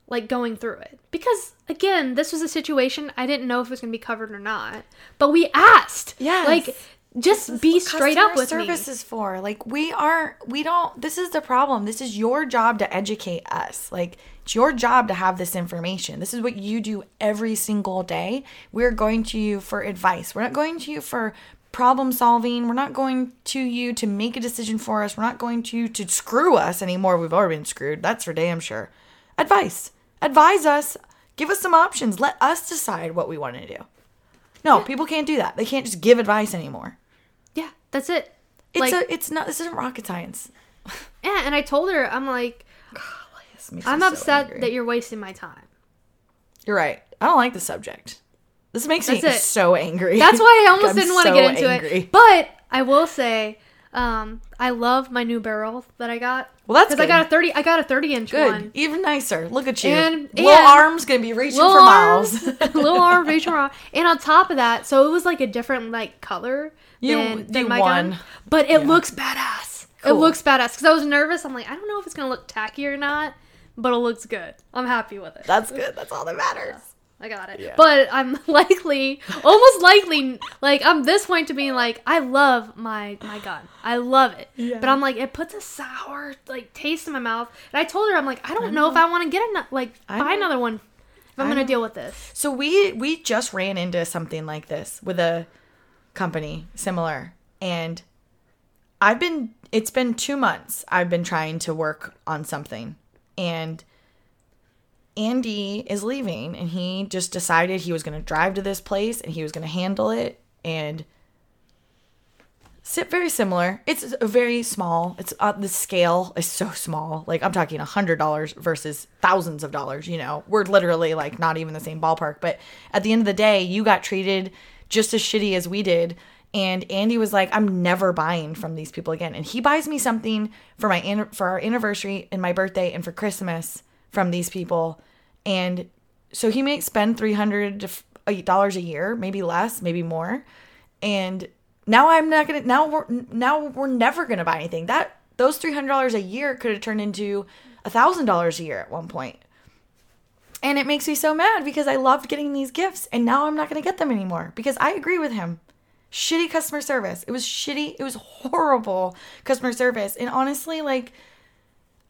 like going through it. Because again, this was a situation I didn't know if it was going to be covered or not. But we asked. Yes. Like, just be straight up with service me. is for. Like we aren't we don't this is the problem. This is your job to educate us. Like it's your job to have this information. This is what you do every single day. We're going to you for advice. We're not going to you for problem solving. We're not going to you to make a decision for us. We're not going to you to screw us anymore. We've already been screwed. That's for damn sure. Advice. Advise us. Give us some options. Let us decide what we want to do. No people can't do that. They can't just give advice anymore that's it. it's like, a, it's not. This isn't rocket science. [LAUGHS] yeah, and I told her, I'm like, makes I'm so upset angry. that you're wasting my time. You're right. I don't like the subject. This makes me it. so angry. That's why I [LAUGHS] almost didn't want to so get into angry. it. But I will say, um, I love my new barrel that I got. Well, that's because I got a thirty. I got a thirty inch Good. one. Even nicer. Look at you. And- Little and- arms gonna be reaching for arms, miles. [LAUGHS] little arm, reach around, and on top of that, so it was like a different like color You- than, than my won. gun, but it looks badass. It looks badass because I was nervous. I'm like, I don't know if it's gonna look tacky or not, but it looks good. I'm happy with it. That's good. That's all that matters. I got it. Yeah. But I'm [LAUGHS] likely, almost likely, like I'm this point to being like, I love my my gun. I love it. Yeah. But I'm like, it puts a sour like taste in my mouth. And I told her, I'm like, I don't know. if I want to get another like I buy know. another one if I'm I gonna deal with this. So we we just ran into something like this with a company similar, and I've been. It's been two months. I've been trying to work on something, and Andy is leaving, and he just decided he was going to drive to this place and he was going to handle it and. Sit very similar. It's a very small. It's uh, the scale is so small. Like I'm talking a hundred dollars versus thousands of dollars. You know, we're literally like not even the same ballpark. But at the end of the day, you got treated just as shitty as we did. And Andy was like, "I'm never buying from these people again." And he buys me something for my for our anniversary and my birthday and for Christmas from these people. And so he may spend three hundred uh, dollars a year, maybe less, maybe more. And now I'm not gonna. Now we're now we're never gonna buy anything. That those three hundred dollars a year could have turned into a thousand dollars a year at one point. And it makes me so mad because I loved getting these gifts, and now I'm not gonna get them anymore because I agree with him. Shitty customer service. It was shitty. It was [LAUGHS] horrible customer service. And honestly, like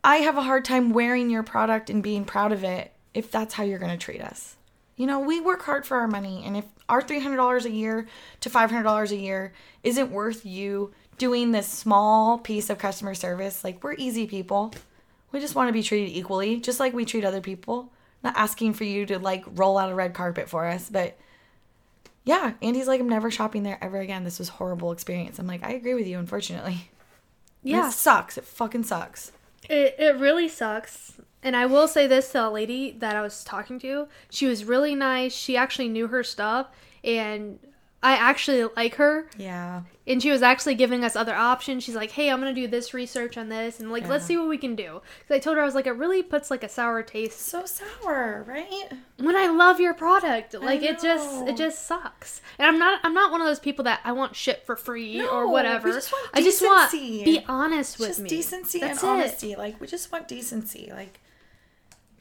I have a hard time wearing your product and being proud of it if that's how you're going to treat us. You know, we work hard for our money, and if our $300 a year to $500 a year isn't worth you doing this small piece of customer service, like we're easy people. We just want to be treated equally, just like we treat other people. Not asking for you to like roll out a red carpet for us, but yeah, Andy's like, I'm never shopping there ever again. This was horrible experience. I'm like, I agree with you, unfortunately. Yeah, It sucks. It fucking sucks. it it really sucks. And I will say this to a lady that I was talking to. She was really nice. She actually knew her stuff, and I actually like her. Yeah. and she was actually giving us other options. She's like, "Hey, I'm gonna do this research on this, and like, let's see what we can do." Because I told her I was like, it really puts like a sour taste So sour, right? when I love your product. Like, it just it just sucks. And I'm not I'm not one of those people that I want shit for free or whatever. just want I just want be honest with just me. decency That's and it. honesty. Like we just want decency. Like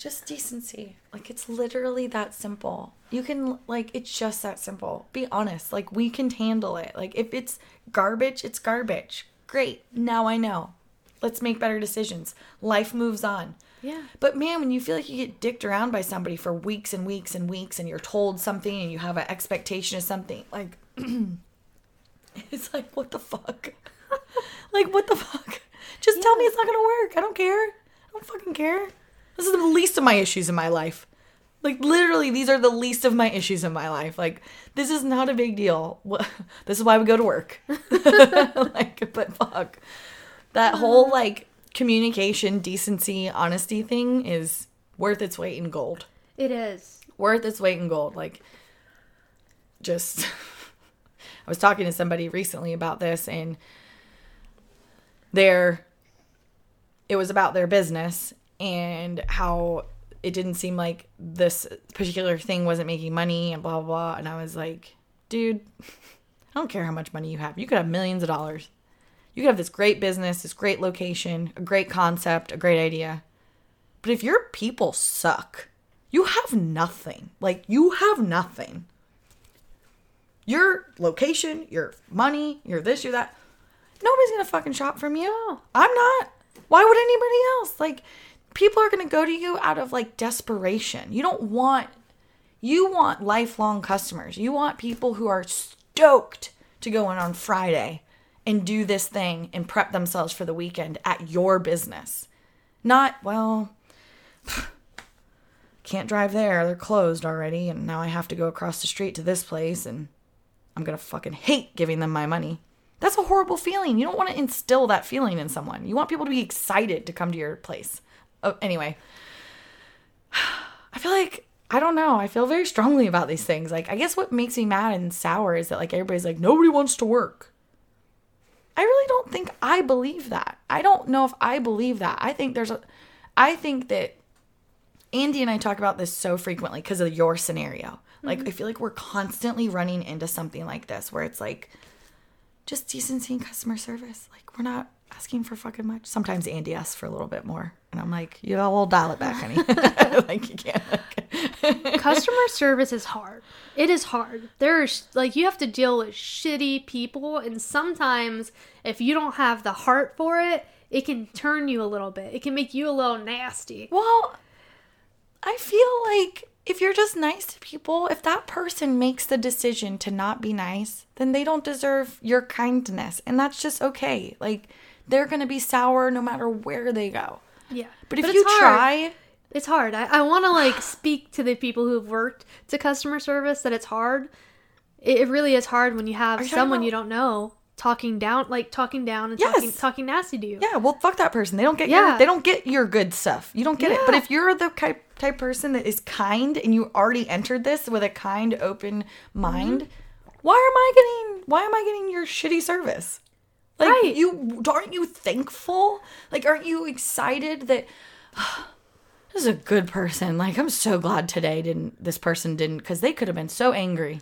just decency. Like it's literally that simple. You can like it's just that simple. Be honest. Like we can handle it. Like if it's garbage, it's garbage. Great. Now I know. Let's make better decisions. Life moves on. Yeah. But man, when you feel like you get dicked around by somebody for weeks and weeks and weeks and you're told something and you have an expectation of something, like [CLEARS THROAT] it's like what the fuck? [LAUGHS] like what the fuck? Just tell me it's not gonna work. I don't care. I don't fucking care. This is the least of my issues in my life. Like literally, these are the least of my issues in my life. Like this is not a big deal. [LAUGHS] This is why we go to work. [LAUGHS] like, but fuck, that whole uh-huh. like communication, decency, honesty thing is worth its weight in gold. It is. Worth its weight in gold. Like, just [LAUGHS] I was talking to somebody recently about this, and their it was about their business and how it didn't seem like this particular thing wasn't making money and blah blah blah. And I was like, dude, [LAUGHS] I don't care how much money you have. You could have millions of dollars. You could have this great business, this great location, a great concept, a great idea. But if your people suck, you have nothing. Like, you have nothing. Your location, your money, your this, your that. Nobody's gonna fucking shop from you. I'm not. Why would anybody else? Like, people are gonna go to you out of like desperation. You don't want, you want lifelong customers. You want people who are stoked to go in on Friday and do this thing and prep themselves for the weekend at your business. Not, well, [SIGHS] can't drive there. They're closed already. And now I have to go across the street to this place and I'm going to fucking hate giving them my money. That's a horrible feeling. You don't want to instill that feeling in someone. You want people to be excited to come to your place. Oh, anyway, [SIGHS] I feel like I don't know. I feel very strongly about these things. Like, I guess what makes me mad and sour is that like everybody's like nobody wants to work. I really don't think I believe that. I don't know if I believe that. I think there's a I think that Andy and I talk about this so frequently because of your scenario. Like, mm-hmm. I feel like we're constantly running into something like this where it's like just decency and customer service. Like, we're not asking for fucking much. Sometimes Andy asks for a little bit more. And I'm like, you know, we'll dial it back, honey. [LAUGHS] [LAUGHS] like, you can't. Customer [LAUGHS] service is hard. It is hard. There's like you have to deal with shitty people, and sometimes if you don't have the heart for it, it can turn you a little bit. It can make you a little nasty. Well, I feel like if you're just nice to people, if that person makes the decision to not be nice, then they don't deserve your kindness. And that's just okay. Like, they're going to be sour no matter where they go. Yeah. But if it's you hard. try, It's hard. I, I want to like [SIGHS] speak to the people who've worked to customer service that it's hard. It, it really is hard when you have you someone about- you don't know talking down, like talking down and Yes. talking talking nasty to you. yeah, well, fuck that person. They don't get Yeah. your, they don't get your good stuff. You don't get it. But if you're the type type person that is kind and you already entered this with a kind, open mind, Mm-hmm. why am I getting why am I getting your shitty service? Like Right. you aren't you thankful? Like aren't you excited that [SIGHS] this is a good person? Like I'm so glad today didn't this person didn't because they could have been so angry.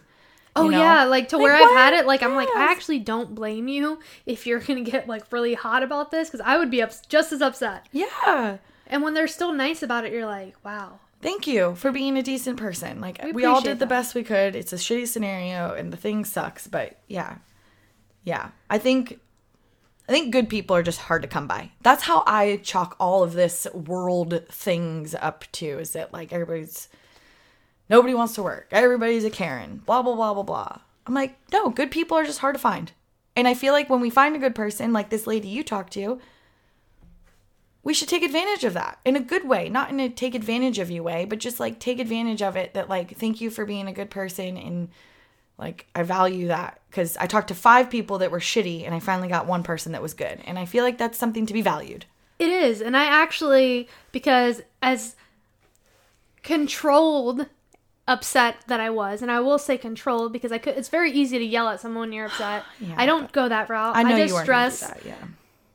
Oh you know? yeah, like to Like, where I've had it. Like I'm like I actually don't blame you if you're gonna get like really hot about this because I would be ups- just as upset. Yeah. And when they're still nice about it, you're like, wow. Thank you for being a decent person. Like We we, all did the that. best we could. It's a shitty scenario and the thing sucks, but yeah. Yeah. I think I think good people are just hard to come by. That's how I chalk all of this world things up to is that like everybody's nobody wants to work. Everybody's a Karen. Blah blah blah blah blah. I'm like, no, good people are just hard to find. And I feel like when we find a good person like this lady you talked to, we should take advantage of that in a good way, not in a take advantage of you way, but just like take advantage of it that like thank you for being a good person and like I value that cuz I talked to 5 people that were shitty and I finally got one person that was good and I feel like that's something to be valued. It is, and I actually because as controlled upset that I was, and I will say controlled because I could. It's very easy to yell at someone when you're upset. [GASPS] Yeah, I don't go that route. I know just you stress. that, yeah.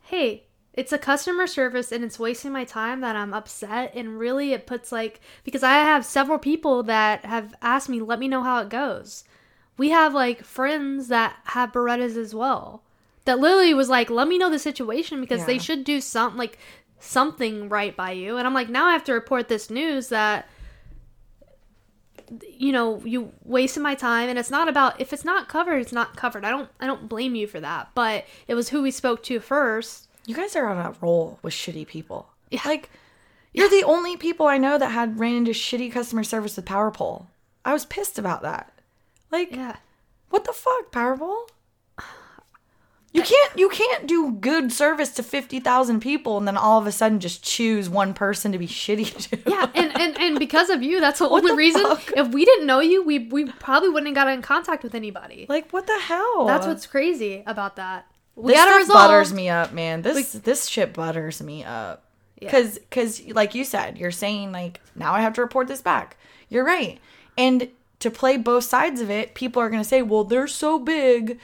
hey, it's a customer service and it's wasting my time that I'm upset. And really, it puts like, because I have several people that have asked me, let me know how it goes. We have like friends that have Berettas as well. That Lily was like, let me know the situation because they should do something like something right by you. And I'm like, now I have to report this news that you know you wasted my time and it's not about if it's not covered it's not covered i don't i don't blame you for that but it was who we spoke to first You guys are on a roll with shitty people. Yeah. Like you're the only people I know that had ran into shitty customer service with PowerPole. I was pissed about that. Like yeah What the fuck, PowerPole? [SIGHS] You can't you can't do good service to fifty thousand people and then all of a sudden just choose one person to be [LAUGHS] shitty to. Yeah, and, and, and because of you, that's the What only the reason. fuck? If we didn't know you, we we probably wouldn't have got in contact with anybody. like what the hell? That's what's crazy about that. We this stuff butters me up, man. This this shit butters me up. Yeah. Cause cause like you said, you're saying like now I have to report this back. You're right. And to play both sides of it, people are gonna say, Well, they're so big,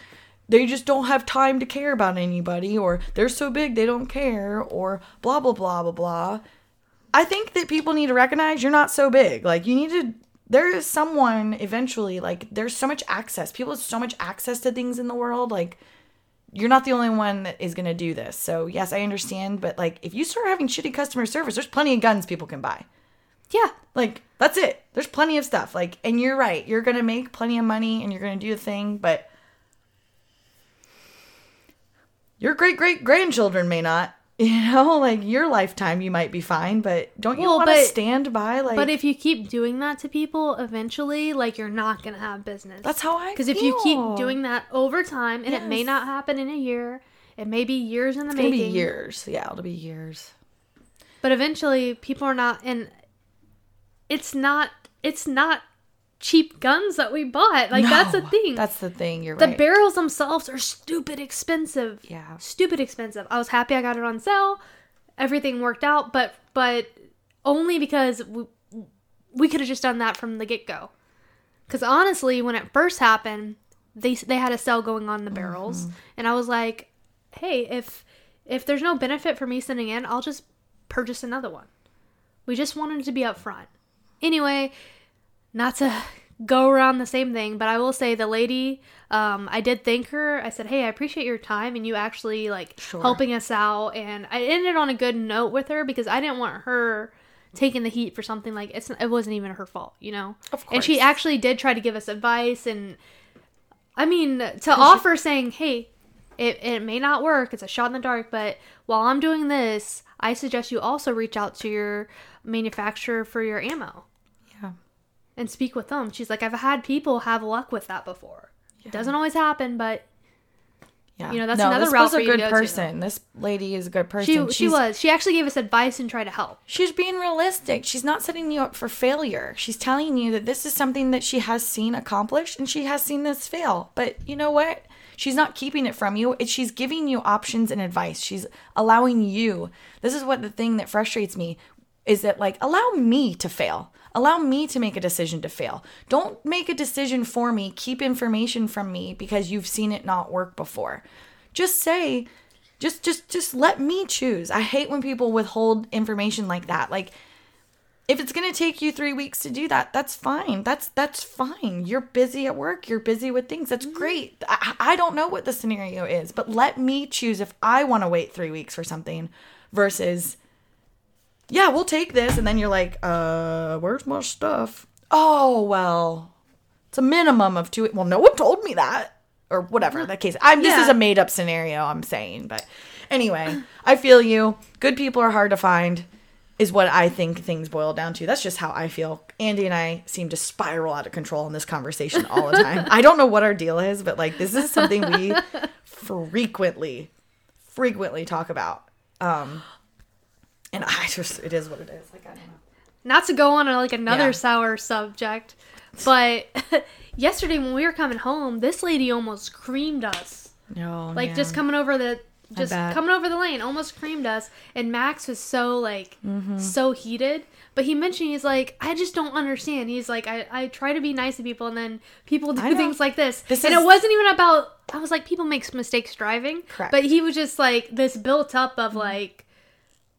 they just don't have time to care about anybody, or they're so big they don't care, or blah blah blah blah blah. I think that people need to recognize you're not so big. Like you need to there is someone eventually like there's so much access. People have so much access to things in the world like you're not the only one that is going to do this. So, yes, I understand, but like if you start having shitty customer service, there's plenty of guns people can buy. Yeah. Like that's it. There's plenty of stuff. Like and you're right. You're going to make plenty of money and you're going to do a thing, but your great great grandchildren may not. [LAUGHS] You know, like your lifetime you might be fine, but don't you Well, want to stand by like But if you keep doing that to people, eventually, like you're not gonna have business. That's how I Because if you keep doing that over time, and it may not happen in a year, it may be years in the it's making. be years. Yeah, it'll be years. But eventually, people are not, and it's not. It's not cheap guns that we bought. Like that's the thing. That's the thing. You're the right. The barrels themselves are stupid expensive. Yeah. Stupid expensive. I was happy I got it on sale. Everything worked out, but but only because we, we could have just done that from the get go. Because honestly, when it first happened, they they had a sale going on the barrels, mm-hmm. and I was like, hey, if if there's no benefit for me sending in, I'll just purchase another one. We just wanted to be upfront. Anyway, not to [LAUGHS] go around the same thing, but I will say the lady, um, I did thank her. I said, "Hey, I appreciate your time and you actually like Sure. helping us out." And I ended on a good note with her because I didn't want her taking the heat for something like it's it wasn't even her fault, you know. Of And she actually did try to give us advice and I mean to offer saying, "Hey, it, it may not work. It's a shot in the dark, but while I'm doing this, I suggest you also reach out to your manufacturer for your ammo. And speak with them. She's like, I've had people have luck with that before. It doesn't always happen, but Yeah. You know, that's no, another this route was for a good go to. person. This lady is a good person. she she was. She actually gave us advice and tried to help. She's being realistic. She's not setting you up for failure. She's telling you that this is something that she has seen accomplished and she has seen this fail. But you know what? She's not keeping it from you. It, she's giving you options and advice. She's allowing you. This is what the thing that frustrates me is that like allow me to fail. Allow me to make a decision to fail. Don't make a decision for me. Keep information from me because you've seen it not work before. Just say just just just let me choose. I hate when people withhold information like that. Like if it's going to take you 3 weeks to do that, that's fine. That's that's fine. You're busy at work, you're busy with things. That's mm-hmm. great. I, I don't know what the scenario is, but let me choose if I want to wait 3 weeks for something versus yeah, we'll take this and then you're like, "Uh, where's my stuff?" Oh, well, it's a minimum of 2 Well, no one told me that or whatever the case. I'm this is a made up scenario I'm saying, but anyway, I feel you. Good people are hard to find is what I think things boil down to. That's just how I feel. Andy and I seem to spiral out of control in this conversation all the time. I don't know what our deal is, but like this is something we [LAUGHS] frequently frequently talk about. Um and I [LAUGHS] just it is what it is. Like I don't know. Not to go on a, like another Yeah. sour subject, but [LAUGHS] yesterday when we were coming home, this lady almost creamed us. No, Like just coming over the just bet. coming over the lane, almost creamed us. And Max was so like Mm-hmm. so heated. But he mentioned he's like, I just don't understand. He's like, I, I try to be nice to people and then people do know. things like this. This and is- it wasn't even about I was like, people make mistakes driving. Correct. But he was just like this built up of like,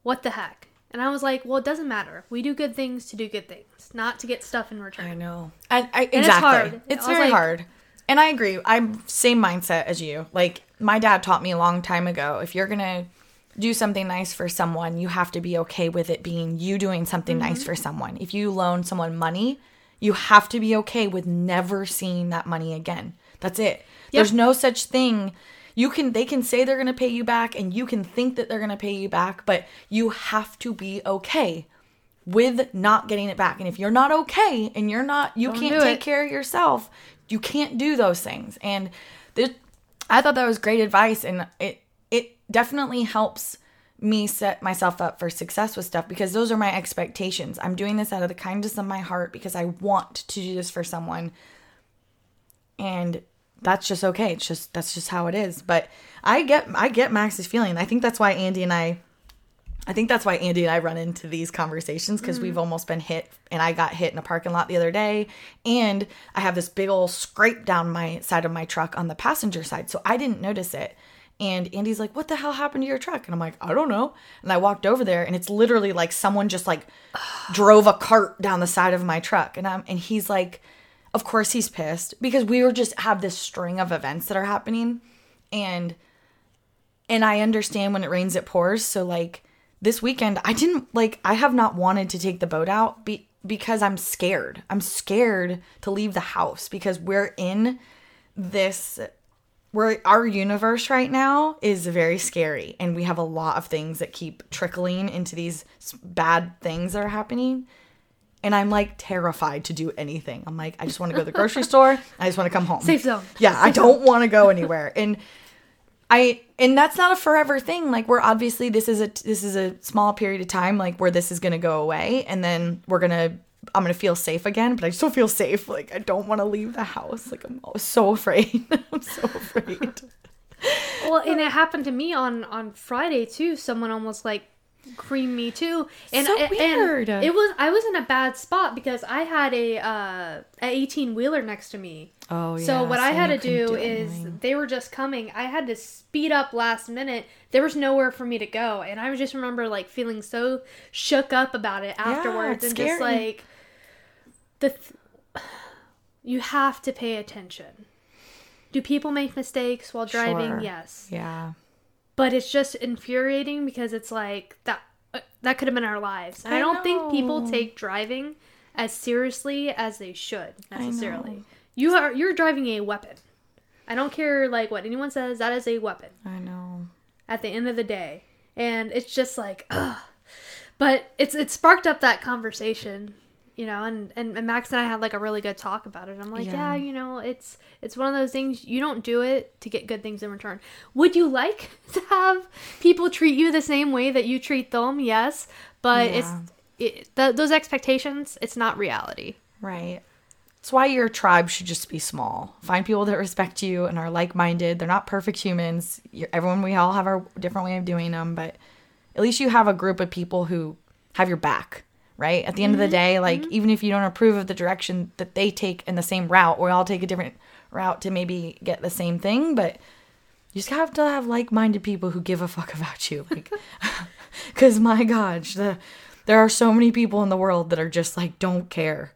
what the heck? And I was like, well, it doesn't matter. We do good things to do good things, not to get stuff in return. I know. I, I exactly. it's It's, hard. I was very like- hard. And I agree. I'm same mindset as you. Like my dad taught me a long time ago. If you're gonna do something nice for someone, you have to be okay with it being you doing something nice mm-hmm. for someone. If you loan someone money, you have to be okay with never seeing that money again. That's it. There's no such thing. You can they can say they're going to pay you back and you can think that they're going to pay you back, but you have to be okay with not getting it back. And if you're not okay and you're not you Don't can't take it. care of yourself, you can't do those things. And this, I thought that was great advice and it it definitely helps me set myself up for success with stuff because those are my expectations. I'm doing this out of the kindness of my heart because I want to do this for someone. And that's just okay. It's just that's just how it is. But I get I get Max's feeling. I think that's why Andy and I I think that's why Andy and I run into these conversations because we've mm. almost been hit, and I got hit in a parking lot the other day, and I have this big old scrape down my side of my truck on the passenger side, so I didn't notice it. And Andy's like, "What the hell happened to your truck?" And I'm like, "I don't know." And I walked over there, and it's literally like someone just like [SIGHS] drove a cart down the side of my truck, and I'm and he's like, of course he's pissed because we were just have this string of events that are happening, and and I understand when it rains it pours. So like this weekend, I didn't like I have not wanted to take the boat out be, because I'm scared. I'm scared to leave the house because we're in this we're our universe right now is very scary and we have a lot of things that keep trickling into these bad things that are happening and i'm like terrified to do anything. I'm like i just want to go to the grocery store. I just want to come home. Safe zone. yeah i don't want to go anywhere. And i and that's not a forever thing. Like we're obviously this is a this is a small period of time like where this is going to go away. And then we're going to i'm going to feel safe again but i still feel safe. Like i don't want to leave the house. Like i'm so afraid. [LAUGHS] I'm so afraid. Well, and it happened to me on on Friday too. Someone almost like creamed me too, and So and weird. it was I was in a bad spot because I had a uh, a eighteen wheeler next to me. oh yeah. So what I had to do, do is anything. they were just coming. I had to speed up last minute. There was nowhere for me to go, and I just remember like feeling so shook up about it afterwards, it's and just like the th- [SIGHS] you have to pay attention. Do people make mistakes while driving? Sure. Yes, yeah but it's just infuriating because it's like that. uh, That could have been our lives, and I, I don't think people take driving as seriously as they should necessarily. You are you're driving a weapon. I don't care like what anyone says. That is a weapon i know at the end of the day, and it's just like, ugh. But it's it sparked up that conversation, you know, and, and and Max and I had like a really good talk about it. I'm like, Yeah. yeah, you know, it's it's one of those things you don't do it to get good things in return. Would you like [LAUGHS] to have people treat you the same way that you treat them? Yes, but Yeah. it's it, th- those expectations. It's not reality. Right. it's why your tribe should just be small. Find people that respect you and are like minded. They're not perfect humans. You're, everyone, we all have our different way of doing them, but at least you have a group of people who have your back, right? At the end of the mm-hmm, day, like, mm-hmm. even if you don't approve of the direction that they take in the same route, we all take a different route to maybe get the same thing, but you just have to have like minded people who give a fuck about you. Like, [LAUGHS] because my gosh, the, there are so many people in the world that are just like, don't care.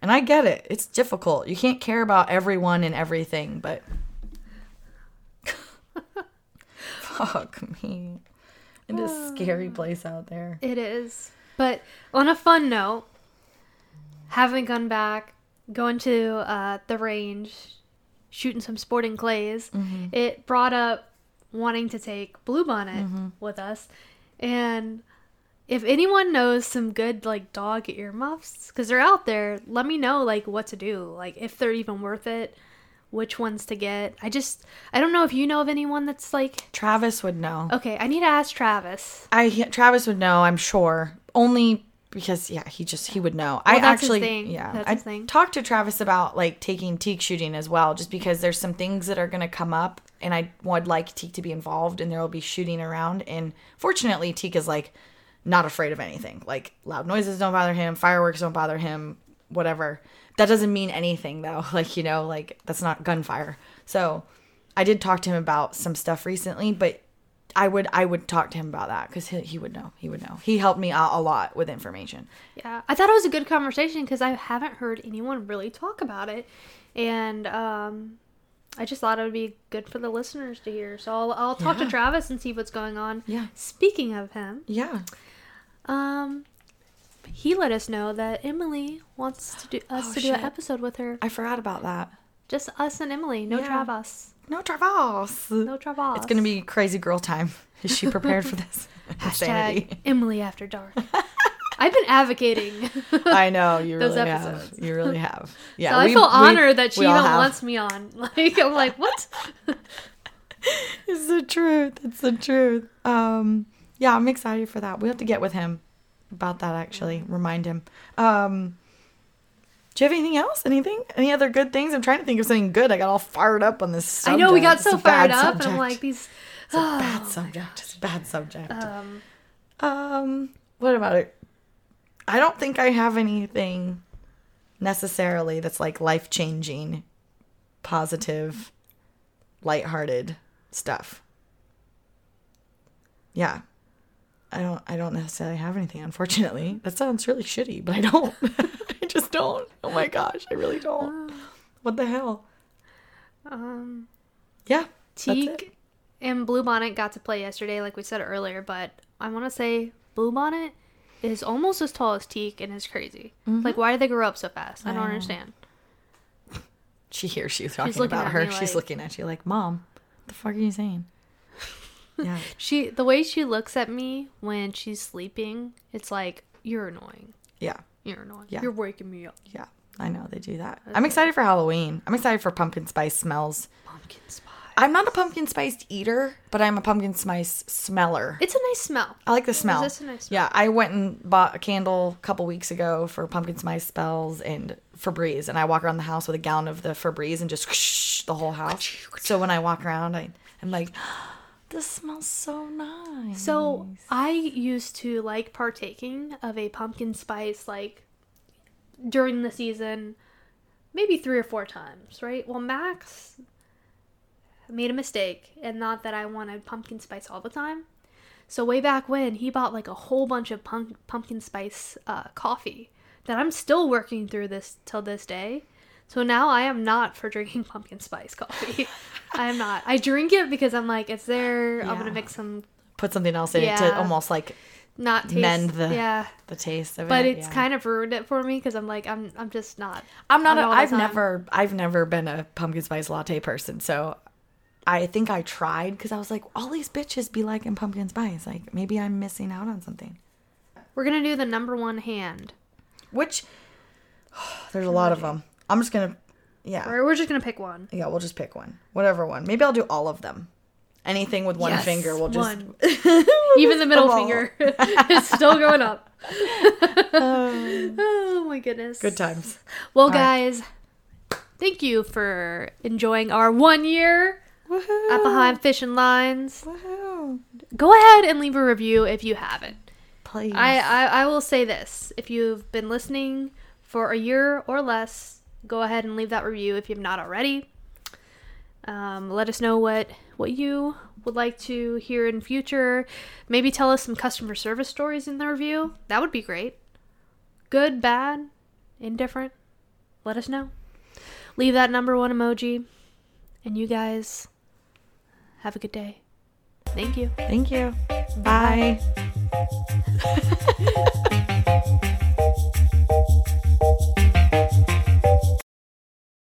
And I get it. It's difficult. You can't care about everyone and everything, but [LAUGHS] fuck me. It is a scary ah. place out there. It is. But on a fun note, having gone back, going to uh, the range, shooting some sporting clays, it brought up wanting to take Bluebonnet with us. And if anyone knows some good like dog earmuffs, because they're out there, let me know like what to do, like if they're even worth it, which ones to get. I just I don't know if you know of anyone that's like Travis would know. okay. I need to ask Travis. I Travis would know, I'm sure. Only because yeah, he just he would know. I Well, his actually yeah, That's I his thing. talked to Travis about like taking teak shooting as well, just because there's some things that are gonna come up, and I would like Teak to be involved, and there will be shooting around. And fortunately, Teak is like not afraid of anything. Like loud noises don't bother him, fireworks don't bother him, whatever. That doesn't mean anything though. [LAUGHS] Like you know, like that's not gunfire. So I did talk to him about some stuff recently, but I would I would talk to him about that because he, he would know. He would know. He helped me out a lot with information. Yeah, I thought it was a good conversation because I haven't heard anyone really talk about it, and um, I just thought it would be good for the listeners to hear. So I'll, I'll talk Yeah. to Travis and see what's going on. Yeah. Speaking of him, Yeah. um, he let us know that Emily wants to do us Oh, to do an episode with her. I forgot about that. Just us and Emily. No Yeah. Travis. No Travis. No Travis. It's gonna be crazy girl time. Is she prepared for this? [LAUGHS] [LAUGHS] hashtag Emily after dark. [LAUGHS] I've been advocating. I know you Those really episodes. have. You really have. Yeah. so I we- feel we- honored that she even wants me on. Like I'm like, what? It's the truth. It's the truth. Um, yeah, I'm excited for that. We have to get with him about that. Actually, remind him. Um, do you have anything else? Anything? Any other good things? I'm trying to think of something good. I got all fired up on this. I know we got It's so fired up, and I'm like these. it's a bad subject. It's a bad subject. Um, Um, what about it? I don't think I have anything necessarily that's like life changing, positive, lighthearted stuff. Yeah. I don't I don't necessarily have anything, unfortunately. That sounds really shitty, but I don't. [LAUGHS] I just don't. Oh my gosh, I really don't. [SIGHS] What the hell? um, Yeah. that's it. Teak and Bluebonnet got to play yesterday, like we said earlier, but I want to say Bluebonnet is almost as tall as Teak and is crazy. Mm-hmm. Like, why did they grow up so fast? I don't know. understand. [LAUGHS] She hears you talking looking about her. me She's like- looking at you like, Mom, what the fuck are you saying? [LAUGHS] yeah. She, the way she looks at me when she's sleeping, it's like you're annoying. Yeah. You're annoying. Yeah. You're waking me up. Yeah. I know they do that. I'm excited for Halloween. I'm excited for pumpkin spice smells. Pumpkin spice. I'm not a pumpkin spice eater, but I'm a pumpkin spice smeller. It's a nice smell. I like the smell. this a nice smell? Yeah, I went and bought a candle a couple weeks ago for pumpkin spice spells and Febreze, and I walk around the house with a gallon of the Febreze and just the whole house. So when I walk around, I, I'm like, this smells so nice. So I used to like partaking of a pumpkin spice like during the season, maybe three or four times, right? Well, Max made a mistake and thought that I wanted pumpkin spice all the time. So way back when he bought like a whole bunch of pump- pumpkin spice uh, coffee that I'm still working through this till this day. So now I am not for drinking [LAUGHS] pumpkin spice coffee. [LAUGHS] I am not. I drink it because I'm like, it's there. I'm gonna mix some Put something else in it to almost like not taste, mend the yeah the taste of but it. But it's yeah. kind of ruined it for me because i'm like i'm i'm just not I'm not. A, I've never. I've never been a pumpkin spice latte person. So, I think I tried because I was like, all these bitches be liking pumpkin spice. Like maybe I'm missing out on something. we're gonna do the number one hand Which [SIGHS] there's a lot of them. I'm just gonna. Yeah. or we're just gonna pick one Yeah. We'll just pick one. Whatever one. Maybe I'll do all of them. Anything with one Yes, finger, we'll just. one. [LAUGHS] even the middle finger [LAUGHS] is still going up [LAUGHS] oh my goodness Good times. well guys thank you for enjoying our one year Woohoo! at behind fishing lines Woohoo! go ahead and leave a review if you haven't Please. I, I, I will say this. If you've been listening for a year or less, go ahead and leave that review if you've not already. Um, let us know what, what you would like to hear in future. Maybe tell us some customer service stories in the review. That would be great. Good, bad, indifferent. Let us know. Leave that number one emoji. And you guys have a good day. Thank you. Thank you. Bye. [LAUGHS]